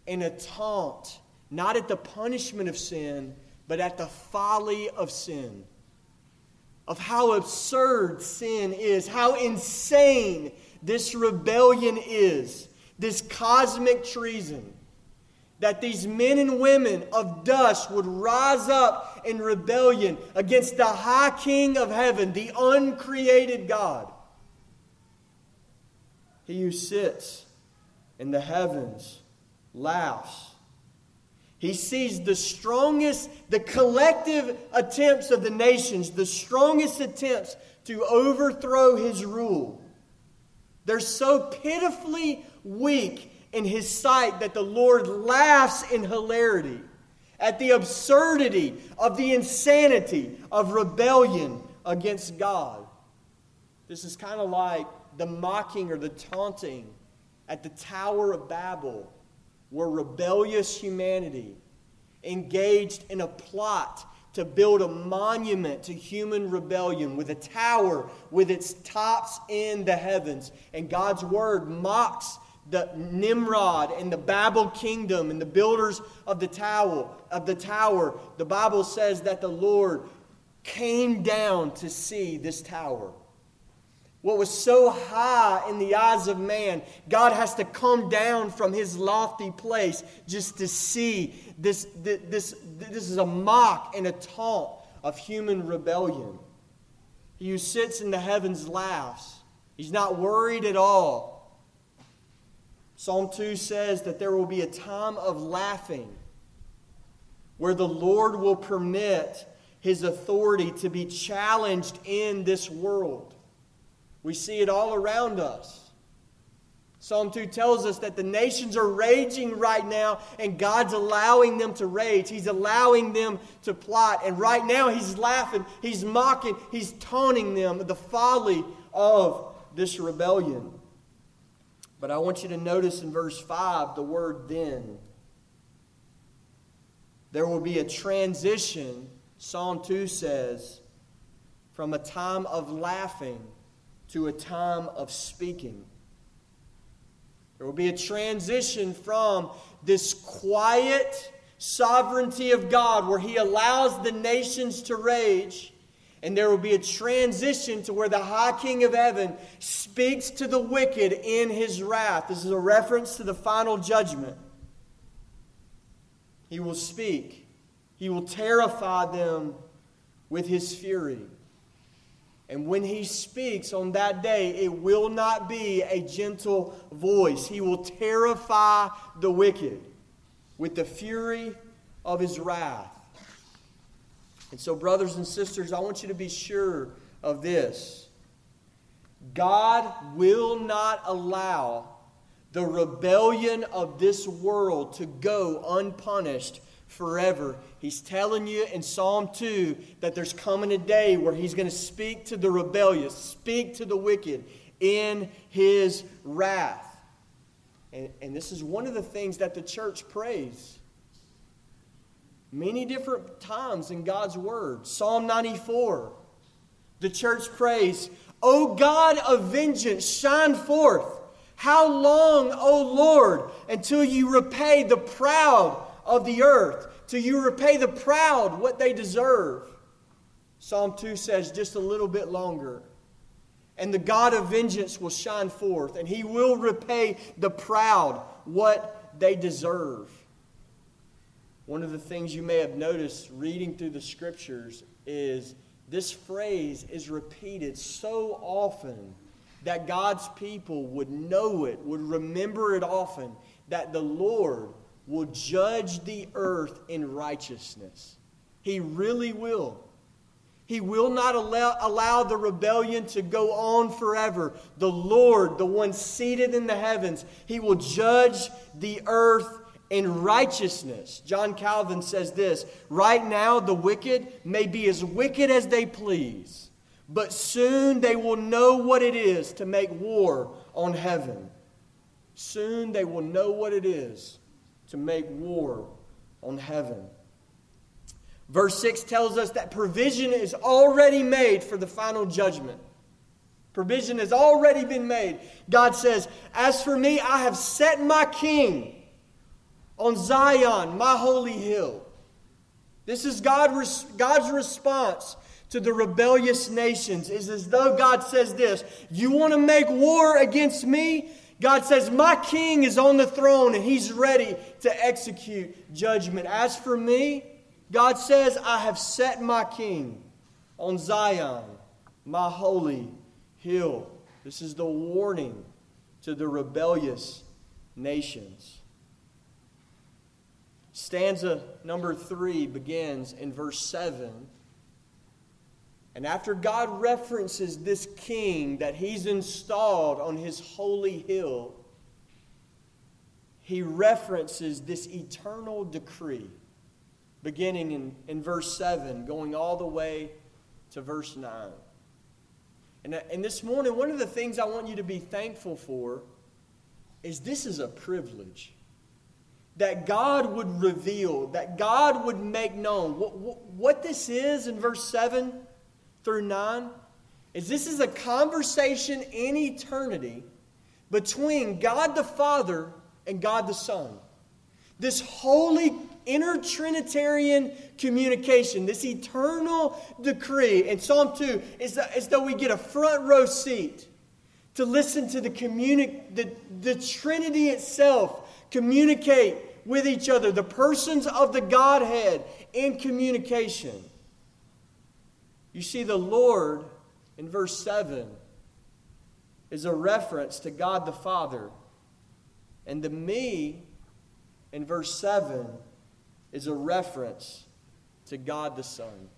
and a taunt, not at the punishment of sin, but at the folly of sin. Of how absurd sin is, how insane this rebellion is, this cosmic treason. That these men and women of dust would rise up in rebellion against the high king of heaven, the uncreated God. He who sits in the heavens laughs. He sees the strongest, the collective attempts of the nations, the strongest attempts to overthrow his rule. They're so pitifully weak in his sight that the Lord laughs in hilarity at the absurdity of the insanity of rebellion against God. This is kind of like the mocking or the taunting at the Tower of Babel, where rebellious humanity engaged in a plot to build a monument to human rebellion with a tower with its tops in the heavens. And God's word mocks the Nimrod and the Babel kingdom and the builders of the tower of the tower. The Bible says that the Lord came down to see this tower. What was so high in the eyes of man, God has to come down from his lofty place just to see this. This, this, is a mock and a taunt of human rebellion. He who sits in the heavens laughs. He's not worried at all. Psalm 2 says that there will be a time of laughing where the Lord will permit his authority to be challenged in this world. We see it all around us. Psalm 2 tells us that the nations are raging right now, and God's allowing them to rage. He's allowing them to plot. And right now, He's laughing, He's mocking, He's taunting them the folly of this rebellion. But I want you to notice in verse 5 the word then. There will be a transition, Psalm 2 says, from a time of laughing to a time of speaking. There will be a transition from this quiet sovereignty of God where He allows the nations to rage. And there will be a transition to where the high king of heaven speaks to the wicked in his wrath. This is a reference to the final judgment. He will speak, he will terrify them with his fury. And when he speaks on that day, it will not be a gentle voice. He will terrify the wicked with the fury of his wrath. And so, brothers and sisters, I want you to be sure of this God will not allow the rebellion of this world to go unpunished forever. He's telling you in Psalm 2 that there's coming a day where he's going to speak to the rebellious, speak to the wicked in his wrath. And, and this is one of the things that the church prays many different times in God's Word. Psalm 94, the church prays, O God of vengeance, shine forth. How long, O Lord, until you repay the proud of the earth, till you repay the proud what they deserve? Psalm 2 says, just a little bit longer. And the God of vengeance will shine forth, and he will repay the proud what they deserve. One of the things you may have noticed reading through the scriptures is this phrase is repeated so often that God's people would know it, would remember it often, that the Lord will judge the earth in righteousness. He really will. He will not allow, allow the rebellion to go on forever. The Lord, the one seated in the heavens, He will judge the earth in righteousness. John Calvin says this Right now, the wicked may be as wicked as they please, but soon they will know what it is to make war on heaven. Soon they will know what it is to make war on heaven. Verse 6 tells us that provision is already made for the final judgment. Provision has already been made. God says, As for me, I have set my king on Zion, my holy hill. This is God, God's response to the rebellious nations. Is as though God says this You want to make war against me? God says, My king is on the throne and he's ready to execute judgment. As for me, God says, I have set my king on Zion, my holy hill. This is the warning to the rebellious nations. Stanza number three begins in verse 7. And after God references this king that he's installed on his holy hill, he references this eternal decree beginning in, in verse 7, going all the way to verse 9. And, and this morning, one of the things I want you to be thankful for is this is a privilege. That God would reveal, that God would make known. What, what, what this is in verse 7 through 9 is this is a conversation in eternity between God the Father and God the Son. This holy inner Trinitarian communication, this eternal decree. In Psalm 2, is as though we get a front row seat to listen to the, communi- the, the Trinity itself communicate with each other, the persons of the Godhead in communication. You see, the Lord in verse 7 is a reference to God the Father, and the me in verse 7 is a reference to God the Son.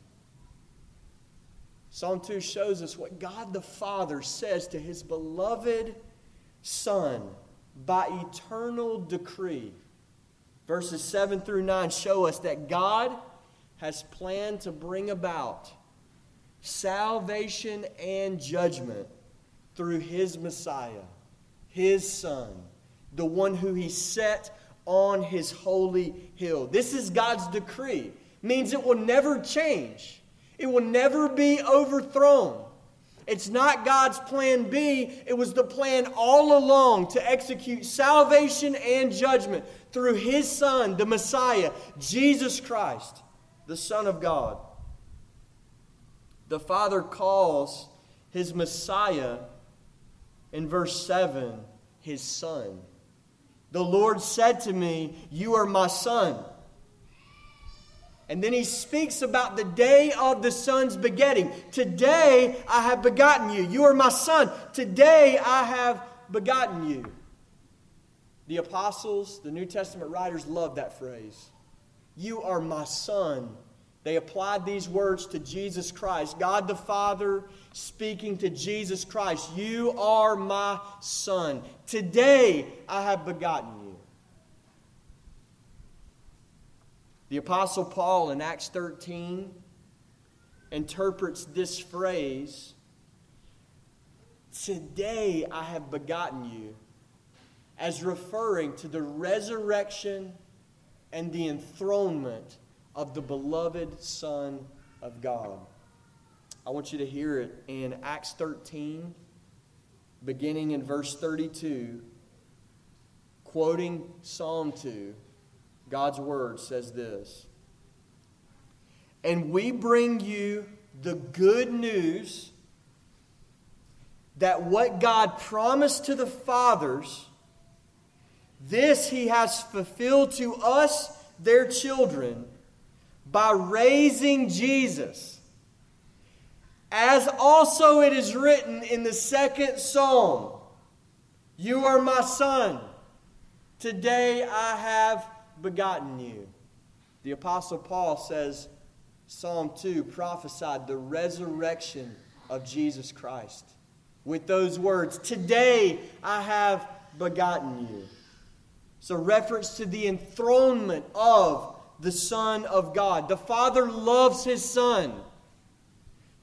Psalm 2 shows us what God the Father says to his beloved Son by eternal decree. Verses 7 through 9 show us that God has planned to bring about salvation and judgment through his Messiah, his Son, the one who he set on his holy hill. This is God's decree. Means it will never change. It will never be overthrown. It's not God's plan B. It was the plan all along to execute salvation and judgment through his Son, the Messiah, Jesus Christ, the Son of God. The Father calls his Messiah in verse 7 his Son. The Lord said to me, You are my son. And then he speaks about the day of the son's begetting. Today I have begotten you. You are my son. Today I have begotten you. The apostles, the New Testament writers love that phrase. You are my son. They applied these words to Jesus Christ, God the Father speaking to Jesus Christ. You are my son. Today I have begotten you. The Apostle Paul in Acts 13 interprets this phrase Today I have begotten you, as referring to the resurrection and the enthronement of the beloved Son of God. I want you to hear it in Acts 13, beginning in verse 32, quoting Psalm 2. God's word says this And we bring you the good news that what God promised to the fathers, this he has fulfilled to us, their children, by raising Jesus. As also it is written in the second psalm You are my son. Today I have begotten you. The Apostle Paul says, Psalm 2 prophesied the resurrection of Jesus Christ with those words Today I have begotten you. So, reference to the enthronement of the Son of God. The Father loves His Son.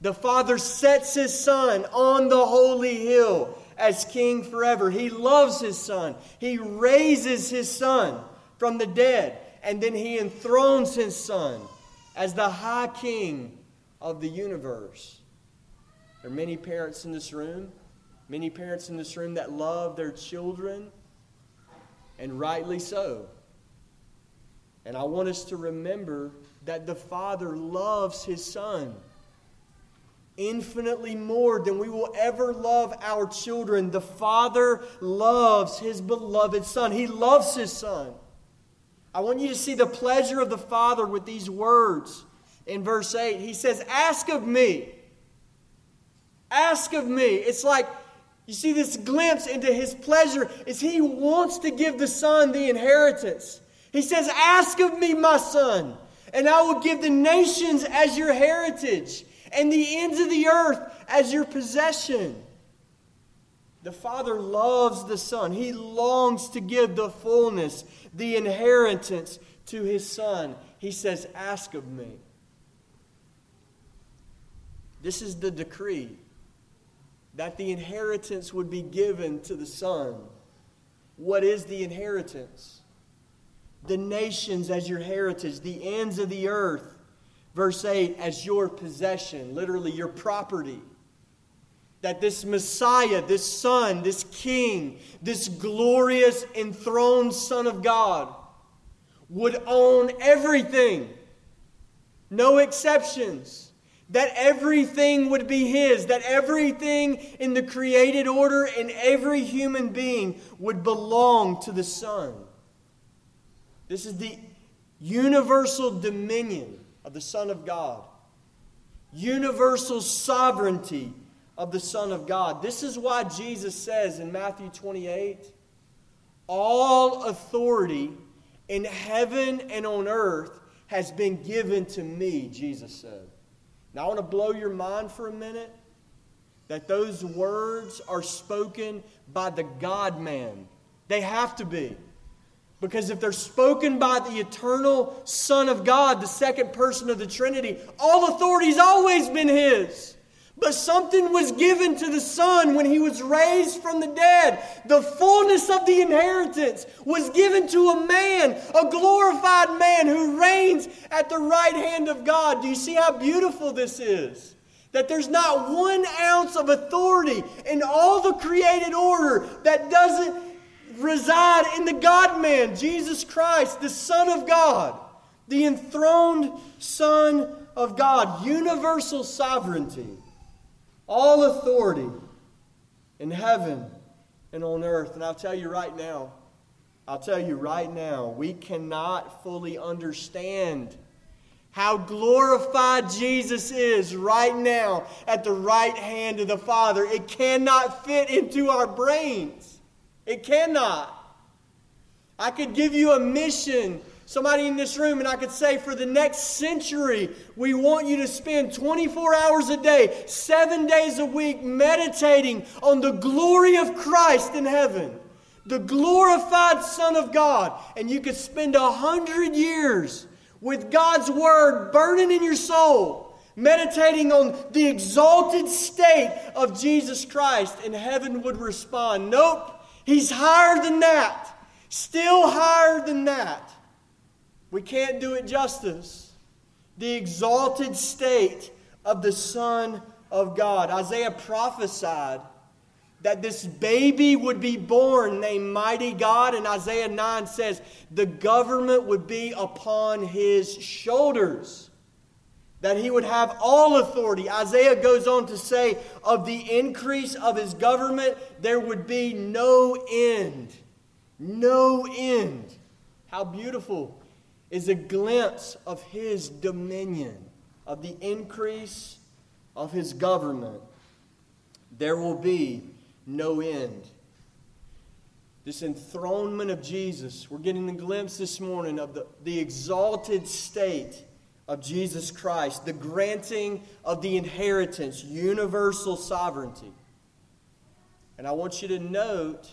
The Father sets His Son on the holy hill as King forever. He loves His Son. He raises His Son from the dead, and then He enthrones His Son as the High King of the universe. There are many parents in this room, many parents in this room that love their children, and rightly so. And I want us to remember that the Father loves His Son infinitely more than we will ever love our children. The Father loves His beloved Son, He loves His Son. I want you to see the pleasure of the Father with these words in verse 8. He says, Ask of me. Ask of me. It's like you see this glimpse into his pleasure is he wants to give the son the inheritance. He says, "Ask of me, my son, and I will give the nations as your heritage and the ends of the earth as your possession." The Father loves the Son. He longs to give the fullness, the inheritance to His Son. He says, Ask of me. This is the decree that the inheritance would be given to the Son. What is the inheritance? The nations as your heritage, the ends of the earth, verse 8, as your possession, literally your property. That this Messiah, this Son, this King, this glorious enthroned Son of God would own everything, no exceptions that everything would be His, that everything in the created order and every human being would belong to the Son. This is the universal dominion of the Son of God, universal sovereignty of the Son of God. This is why Jesus says in Matthew 28 All authority in heaven and on earth has been given to me, Jesus said. Now, I want to blow your mind for a minute that those words are spoken by the God man. They have to be. Because if they're spoken by the eternal Son of God, the second person of the Trinity, all authority's always been His. But something was given to the Son when he was raised from the dead. The fullness of the inheritance was given to a man, a glorified man who reigns at the right hand of God. Do you see how beautiful this is? That there's not one ounce of authority in all the created order that doesn't reside in the God man, Jesus Christ, the Son of God, the enthroned Son of God, universal sovereignty all authority in heaven and on earth. And I'll tell you right now, I'll tell you right now, we cannot fully understand how glorified Jesus is right now at the right hand of the Father. It cannot fit into our brains. It cannot. I could give you a mission somebody in this room and I could say, for the next century, we want you to spend 24 hours a day, seven days a week, meditating on the glory of Christ in heaven, the glorified Son of God. And you could spend a hundred years with God's Word burning in your soul meditating on the exalted state of Jesus Christ, and heaven would respond, Nope, he's higher than that, still higher than that. We can't do it justice. The exalted state of the Son of God. Isaiah prophesied that this baby would be born named Mighty God, and Isaiah 9 says the government would be upon his shoulders, that he would have all authority. Isaiah goes on to say, of the increase of his government, there would be no end. No end. How beautiful is a glimpse of his dominion, of the increase of his government. There will be no end. This enthronement of Jesus, we're getting a glimpse this morning of the, the exalted state of Jesus Christ, the granting of the inheritance, universal sovereignty. And I want you to note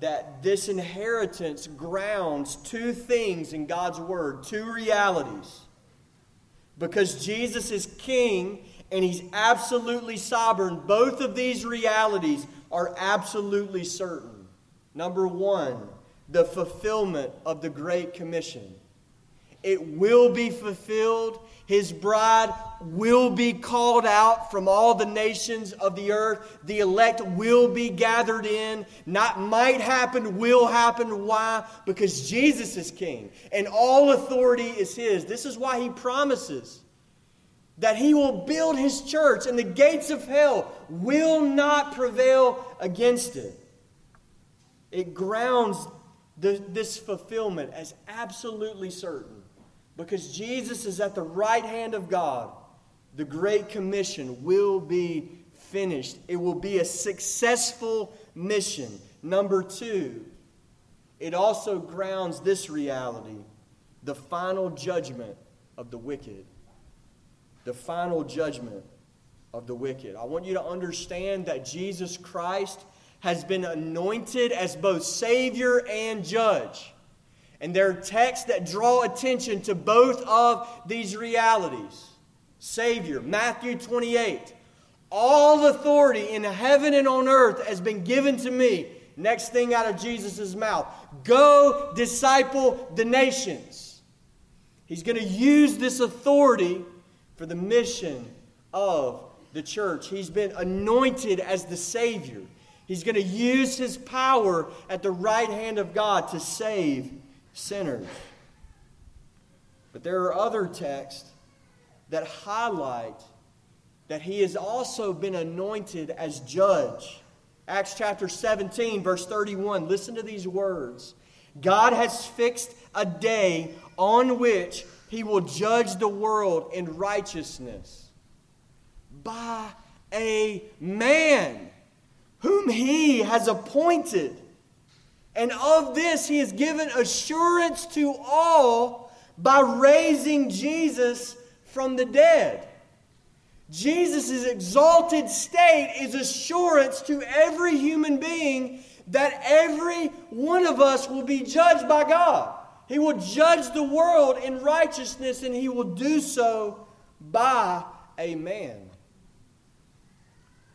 that this inheritance grounds two things in God's Word, two realities. Because Jesus is king and he's absolutely sovereign, both of these realities are absolutely certain. Number one, the fulfillment of the Great Commission. It will be fulfilled. His bride will be called out from all the nations of the earth. The elect will be gathered in. Not might happen, will happen. Why? Because Jesus is king and all authority is his. This is why he promises that he will build his church and the gates of hell will not prevail against it. It grounds the, this fulfillment as absolutely certain because Jesus is at the right hand of God. The Great Commission will be finished, it will be a successful mission. Number two, it also grounds this reality the final judgment of the wicked the final judgment of the wicked. I want you to understand that Jesus Christ has been anointed as both Savior and Judge. And there are texts that draw attention to both of these realities. Savior, Matthew 28. All authority in heaven and on earth has been given to me. Next thing out of Jesus' mouth go disciple the nations. He's going to use this authority for the mission of the church. He's been anointed as the Savior. He's going to use his power at the right hand of God to save sinners. But there are other texts that highlight that he has also been anointed as judge. Acts chapter 17, verse 31. Listen to these words God has fixed a day on which he will judge the world in righteousness by a man whom he has appointed. And of this he has given assurance to all by raising Jesus from the dead. Jesus' exalted state is assurance to every human being that every one of us will be judged by God. He will judge the world in righteousness, and he will do so by a man.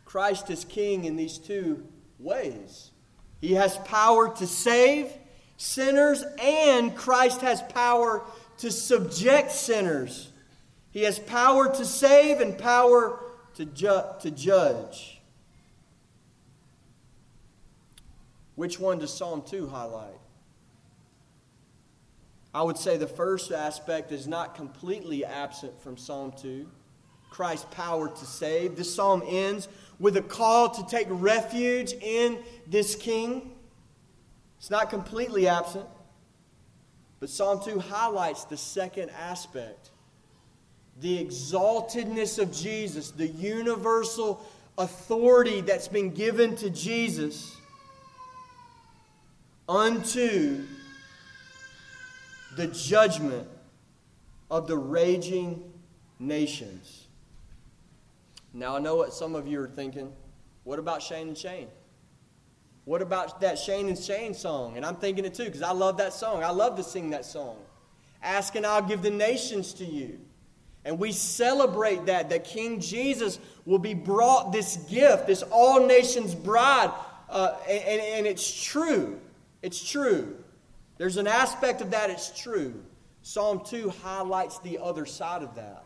Christ is king in these two ways. He has power to save sinners, and Christ has power to subject sinners. He has power to save and power to, ju- to judge. Which one does Psalm 2 highlight? I would say the first aspect is not completely absent from Psalm 2 Christ's power to save. This psalm ends with a call to take refuge in this king. It's not completely absent. But Psalm 2 highlights the second aspect the exaltedness of Jesus, the universal authority that's been given to Jesus unto the judgment of the raging nations. Now, I know what some of you are thinking. What about Shane and Shane? What about that Shane and Shane song? And I'm thinking it too because I love that song. I love to sing that song. Ask and I'll give the nations to you. And we celebrate that, that King Jesus will be brought this gift, this all nations bride. Uh, and, and it's true. It's true. There's an aspect of that, it's true. Psalm 2 highlights the other side of that.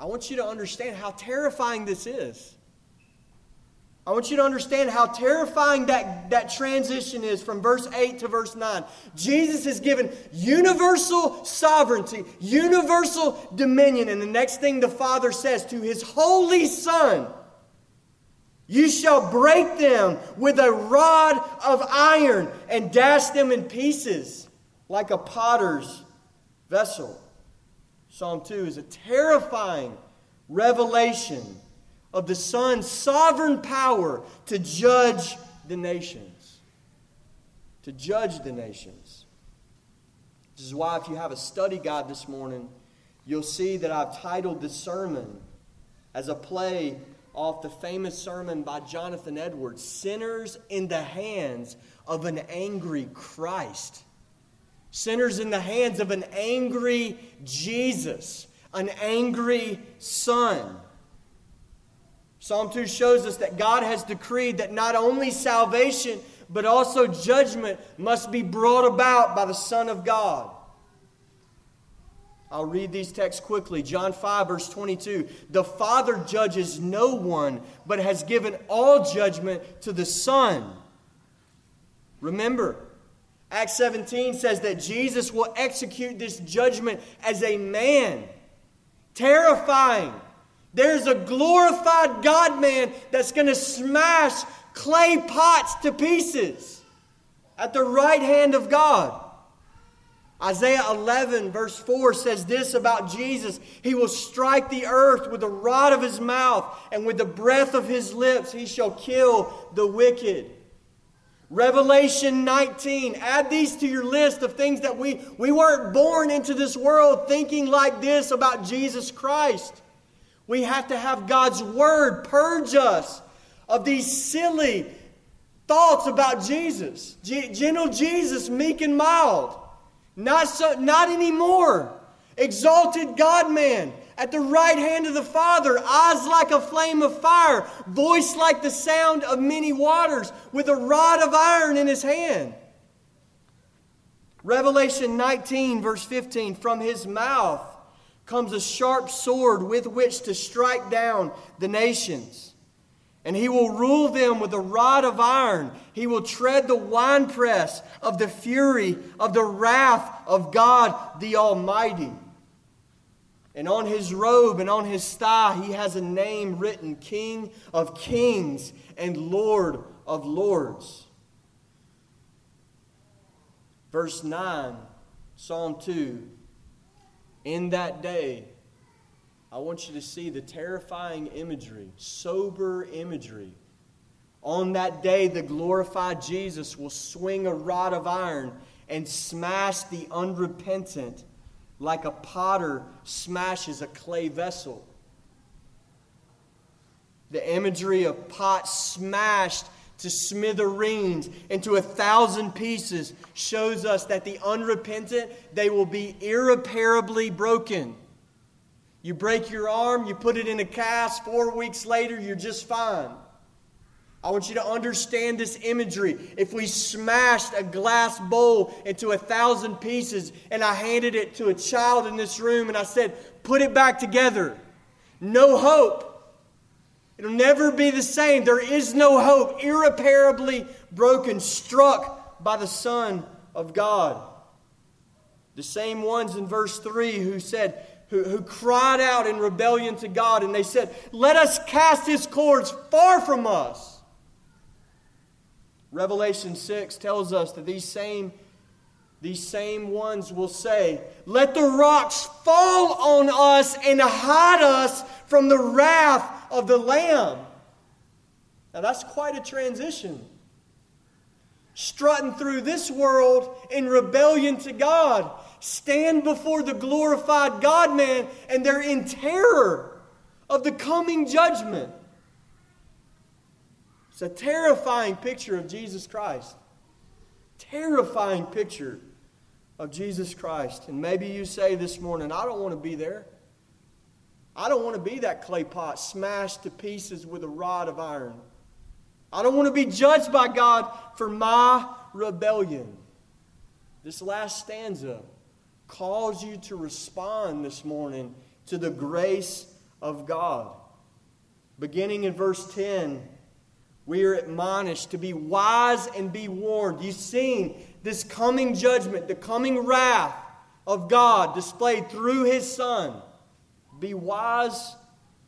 I want you to understand how terrifying this is. I want you to understand how terrifying that, that transition is from verse 8 to verse 9. Jesus is given universal sovereignty, universal dominion. And the next thing the Father says to his holy Son, You shall break them with a rod of iron and dash them in pieces like a potter's vessel. Psalm 2 is a terrifying revelation of the Son's sovereign power to judge the nations. To judge the nations. This is why, if you have a study guide this morning, you'll see that I've titled this sermon as a play off the famous sermon by Jonathan Edwards Sinners in the Hands of an Angry Christ. Sinners in the hands of an angry Jesus, an angry Son. Psalm 2 shows us that God has decreed that not only salvation, but also judgment must be brought about by the Son of God. I'll read these texts quickly. John 5, verse 22. The Father judges no one, but has given all judgment to the Son. Remember, Acts 17 says that Jesus will execute this judgment as a man. Terrifying. There's a glorified God man that's going to smash clay pots to pieces at the right hand of God. Isaiah 11, verse 4 says this about Jesus He will strike the earth with the rod of his mouth, and with the breath of his lips he shall kill the wicked. Revelation 19. Add these to your list of things that we, we weren't born into this world thinking like this about Jesus Christ. We have to have God's Word purge us of these silly thoughts about Jesus. G- gentle Jesus, meek and mild. Not, so, not anymore. Exalted God man at the right hand of the Father, eyes like a flame of fire, voice like the sound of many waters, with a rod of iron in his hand. Revelation 19, verse 15 From his mouth comes a sharp sword with which to strike down the nations. And he will rule them with a rod of iron. He will tread the winepress of the fury of the wrath of God the Almighty. And on his robe and on his thigh, he has a name written King of Kings and Lord of Lords. Verse 9, Psalm 2. In that day, I want you to see the terrifying imagery, sober imagery. On that day, the glorified Jesus will swing a rod of iron and smash the unrepentant like a potter smashes a clay vessel. The imagery of pots smashed to smithereens into a thousand pieces shows us that the unrepentant they will be irreparably broken you break your arm you put it in a cast four weeks later you're just fine I want you to understand this imagery. If we smashed a glass bowl into a thousand pieces and I handed it to a child in this room and I said, put it back together, no hope. It'll never be the same. There is no hope. Irreparably broken, struck by the Son of God. The same ones in verse 3 who said, who, who cried out in rebellion to God, and they said, Let us cast his cords far from us. Revelation 6 tells us that these same, these same ones will say, Let the rocks fall on us and hide us from the wrath of the Lamb. Now that's quite a transition. Strutting through this world in rebellion to God, stand before the glorified God man, and they're in terror of the coming judgment. It's a terrifying picture of Jesus Christ. Terrifying picture of Jesus Christ. And maybe you say this morning, I don't want to be there. I don't want to be that clay pot smashed to pieces with a rod of iron. I don't want to be judged by God for my rebellion. This last stanza calls you to respond this morning to the grace of God. Beginning in verse 10, we are admonished to be wise and be warned. You've seen this coming judgment, the coming wrath of God displayed through His Son. Be wise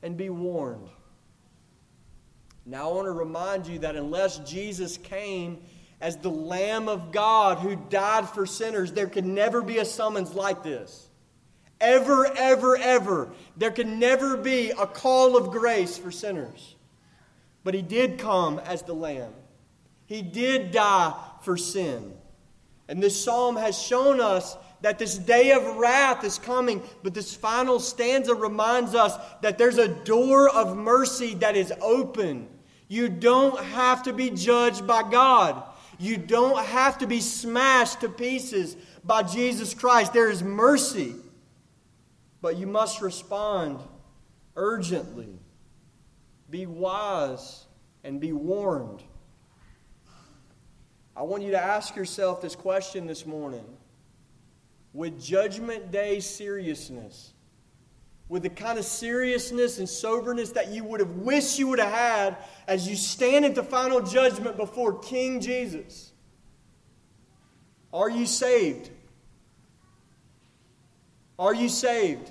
and be warned. Now, I want to remind you that unless Jesus came as the Lamb of God who died for sinners, there could never be a summons like this. Ever, ever, ever. There could never be a call of grace for sinners. But He did come as the Lamb, He did die for sin. And this psalm has shown us that this day of wrath is coming, but this final stanza reminds us that there's a door of mercy that is open. You don't have to be judged by God. You don't have to be smashed to pieces by Jesus Christ. There is mercy, but you must respond urgently. Be wise and be warned. I want you to ask yourself this question this morning with Judgment Day seriousness, with the kind of seriousness and soberness that you would have wished you would have had as you stand at the final judgment before King Jesus. Are you saved? Are you saved?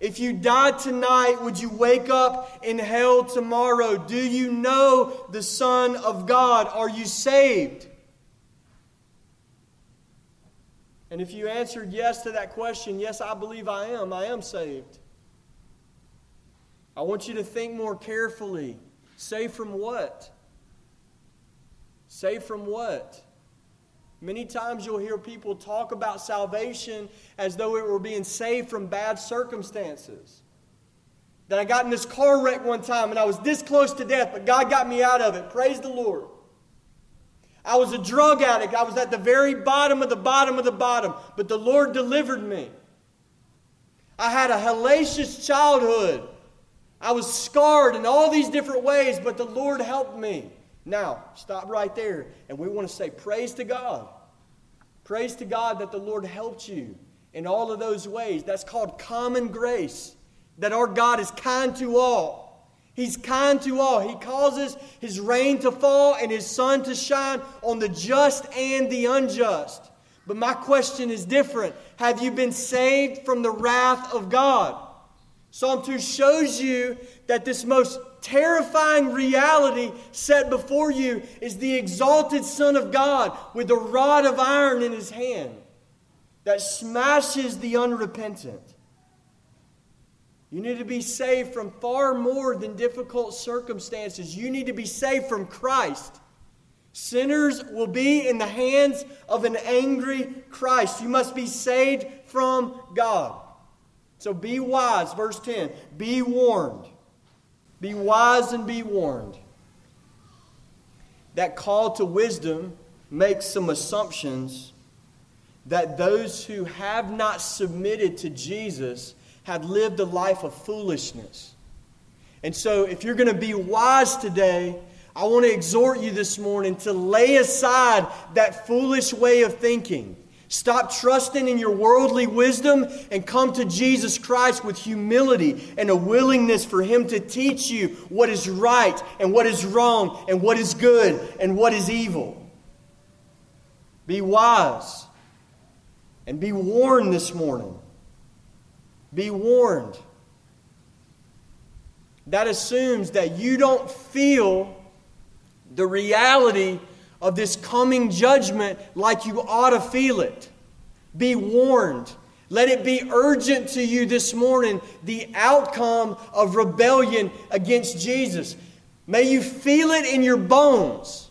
If you died tonight, would you wake up in hell tomorrow? Do you know the Son of God? Are you saved? And if you answered yes to that question, yes, I believe I am, I am saved. I want you to think more carefully. Saved from what? Saved from what? Many times you'll hear people talk about salvation as though it were being saved from bad circumstances. That I got in this car wreck one time and I was this close to death, but God got me out of it. Praise the Lord. I was a drug addict. I was at the very bottom of the bottom of the bottom, but the Lord delivered me. I had a hellacious childhood. I was scarred in all these different ways, but the Lord helped me. Now, stop right there, and we want to say, Praise to God. Praise to God that the Lord helped you in all of those ways. That's called common grace, that our God is kind to all. He's kind to all. He causes his rain to fall and his sun to shine on the just and the unjust. But my question is different. Have you been saved from the wrath of God? Psalm 2 shows you that this most terrifying reality set before you is the exalted Son of God with a rod of iron in his hand that smashes the unrepentant. You need to be saved from far more than difficult circumstances. You need to be saved from Christ. Sinners will be in the hands of an angry Christ. You must be saved from God. So be wise. Verse 10 Be warned. Be wise and be warned. That call to wisdom makes some assumptions that those who have not submitted to Jesus have lived a life of foolishness. And so, if you're going to be wise today, I want to exhort you this morning to lay aside that foolish way of thinking. Stop trusting in your worldly wisdom and come to Jesus Christ with humility and a willingness for Him to teach you what is right and what is wrong and what is good and what is evil. Be wise and be warned this morning. Be warned. That assumes that you don't feel the reality of this coming judgment like you ought to feel it. Be warned. Let it be urgent to you this morning the outcome of rebellion against Jesus. May you feel it in your bones.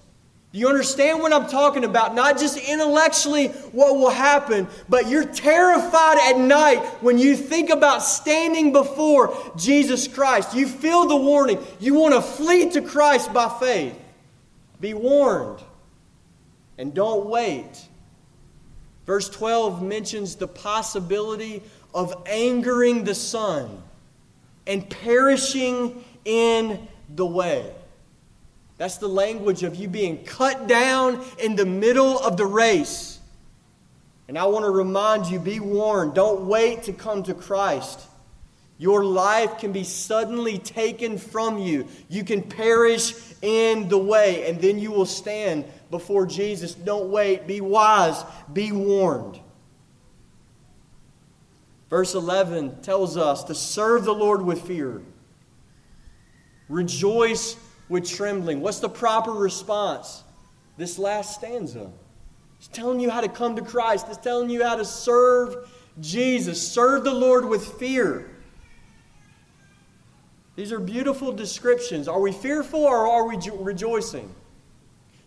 Do you understand what I'm talking about? Not just intellectually what will happen, but you're terrified at night when you think about standing before Jesus Christ. You feel the warning. You want to flee to Christ by faith. Be warned. And don't wait Verse 12 mentions the possibility of angering the Son and perishing in the way. That's the language of you being cut down in the middle of the race. And I want to remind you be warned, don't wait to come to Christ. Your life can be suddenly taken from you. You can perish in the way, and then you will stand before Jesus. Don't wait. Be wise. Be warned. Verse 11 tells us to serve the Lord with fear, rejoice with trembling. What's the proper response? This last stanza. It's telling you how to come to Christ, it's telling you how to serve Jesus, serve the Lord with fear. These are beautiful descriptions. Are we fearful or are we rejoicing?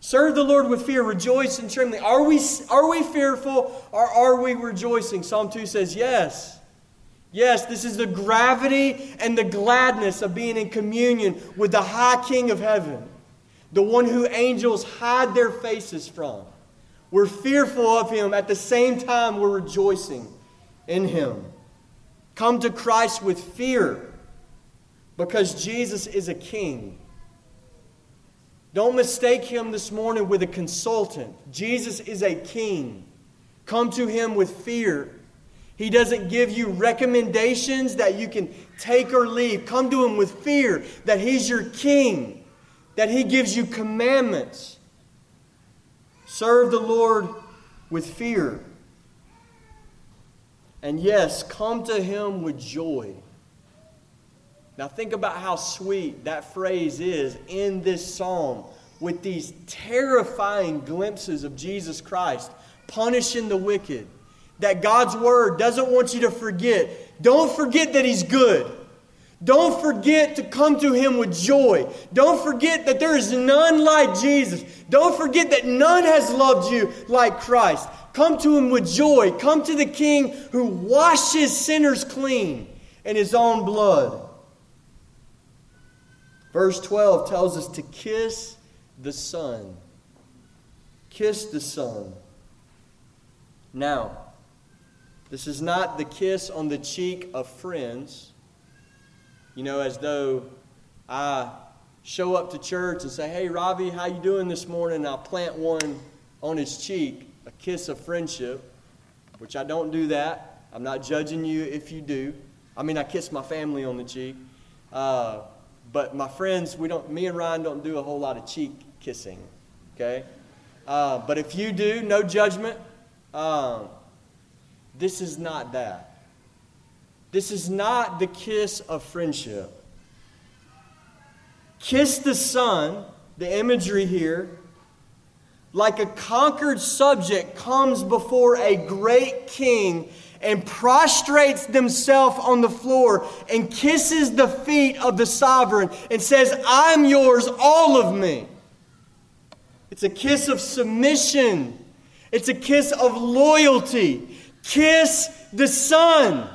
Serve the Lord with fear, rejoice and trembling. Are we, are we fearful or are we rejoicing? Psalm 2 says, Yes. Yes, this is the gravity and the gladness of being in communion with the high King of heaven, the one who angels hide their faces from. We're fearful of him. At the same time, we're rejoicing in him. Come to Christ with fear because Jesus is a king. Don't mistake him this morning with a consultant. Jesus is a king. Come to him with fear. He doesn't give you recommendations that you can take or leave. Come to him with fear that he's your king, that he gives you commandments. Serve the Lord with fear. And yes, come to him with joy. Now, think about how sweet that phrase is in this psalm with these terrifying glimpses of Jesus Christ punishing the wicked. That God's word doesn't want you to forget. Don't forget that He's good. Don't forget to come to Him with joy. Don't forget that there is none like Jesus. Don't forget that none has loved you like Christ. Come to Him with joy. Come to the King who washes sinners clean in His own blood. Verse 12 tells us to kiss the Son. Kiss the Son. Now, this is not the kiss on the cheek of friends. You know, as though I show up to church and say, "Hey, Ravi, how you doing this morning?" And I'll plant one on his cheek, a kiss of friendship, which I don't do that. I'm not judging you if you do. I mean, I kiss my family on the cheek. Uh, but my friends, we don't. Me and Ryan don't do a whole lot of cheek kissing. Okay. Uh, but if you do, no judgment. Um, this is not that. This is not the kiss of friendship. Kiss the Son, the imagery here, like a conquered subject comes before a great king and prostrates themselves on the floor and kisses the feet of the sovereign and says, I'm yours, all of me. It's a kiss of submission, it's a kiss of loyalty. Kiss the Son.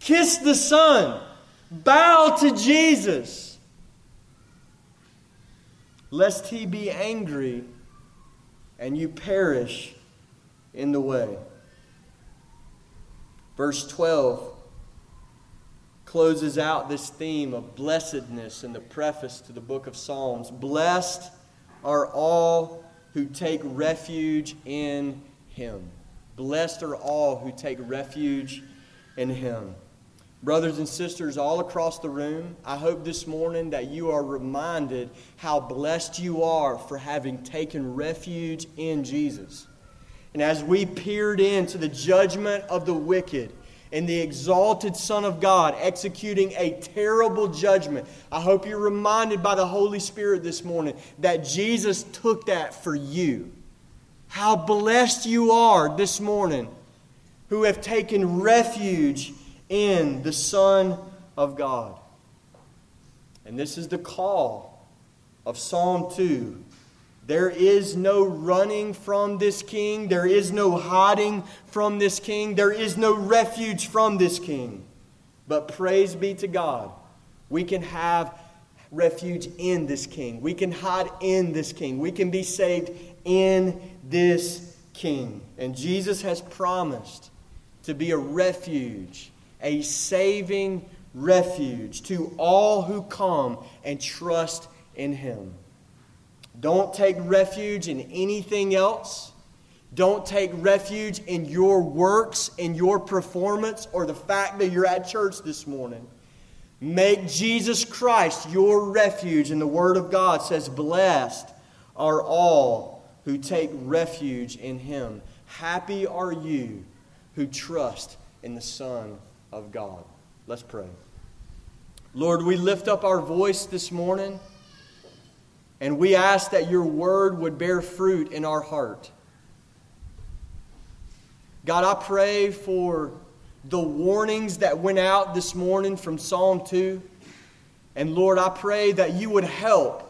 Kiss the Son. Bow to Jesus. Lest he be angry and you perish in the way. Verse 12 closes out this theme of blessedness in the preface to the book of Psalms. Blessed are all who take refuge in him. Blessed are all who take refuge in him. Brothers and sisters all across the room, I hope this morning that you are reminded how blessed you are for having taken refuge in Jesus. And as we peered into the judgment of the wicked and the exalted Son of God executing a terrible judgment, I hope you're reminded by the Holy Spirit this morning that Jesus took that for you. How blessed you are this morning who have taken refuge in the Son of God. And this is the call of Psalm 2 there is no running from this king. There is no hiding from this king. There is no refuge from this king. But praise be to God, we can have refuge in this king. We can hide in this king. We can be saved in this king. And Jesus has promised to be a refuge, a saving refuge to all who come and trust in him. Don't take refuge in anything else. Don't take refuge in your works, in your performance, or the fact that you're at church this morning. Make Jesus Christ your refuge. And the Word of God says, Blessed are all who take refuge in Him. Happy are you who trust in the Son of God. Let's pray. Lord, we lift up our voice this morning and we ask that your word would bear fruit in our heart. God, I pray for the warnings that went out this morning from Psalm 2. And Lord, I pray that you would help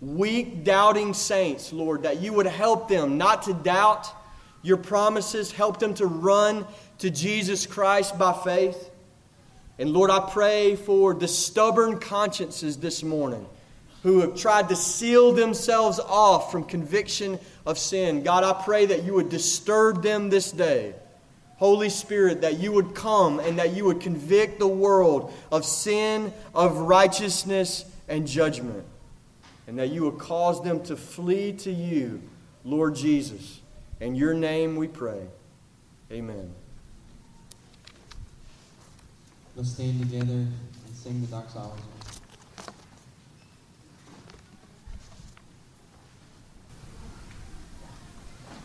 weak, doubting saints, Lord, that you would help them not to doubt your promises, help them to run to Jesus Christ by faith. And Lord, I pray for the stubborn consciences this morning who have tried to seal themselves off from conviction of sin. God, I pray that you would disturb them this day. Holy Spirit, that you would come and that you would convict the world of sin, of righteousness, and judgment. And that you would cause them to flee to you, Lord Jesus. In your name we pray. Amen. Let's stand together and sing the doxology.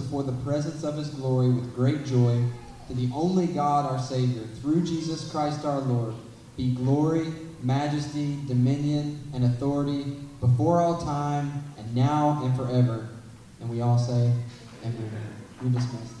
before the presence of his glory with great joy, to the only God our Savior, through Jesus Christ our Lord, be glory, majesty, dominion, and authority before all time, and now and forever. And we all say, Amen. You're dismissed.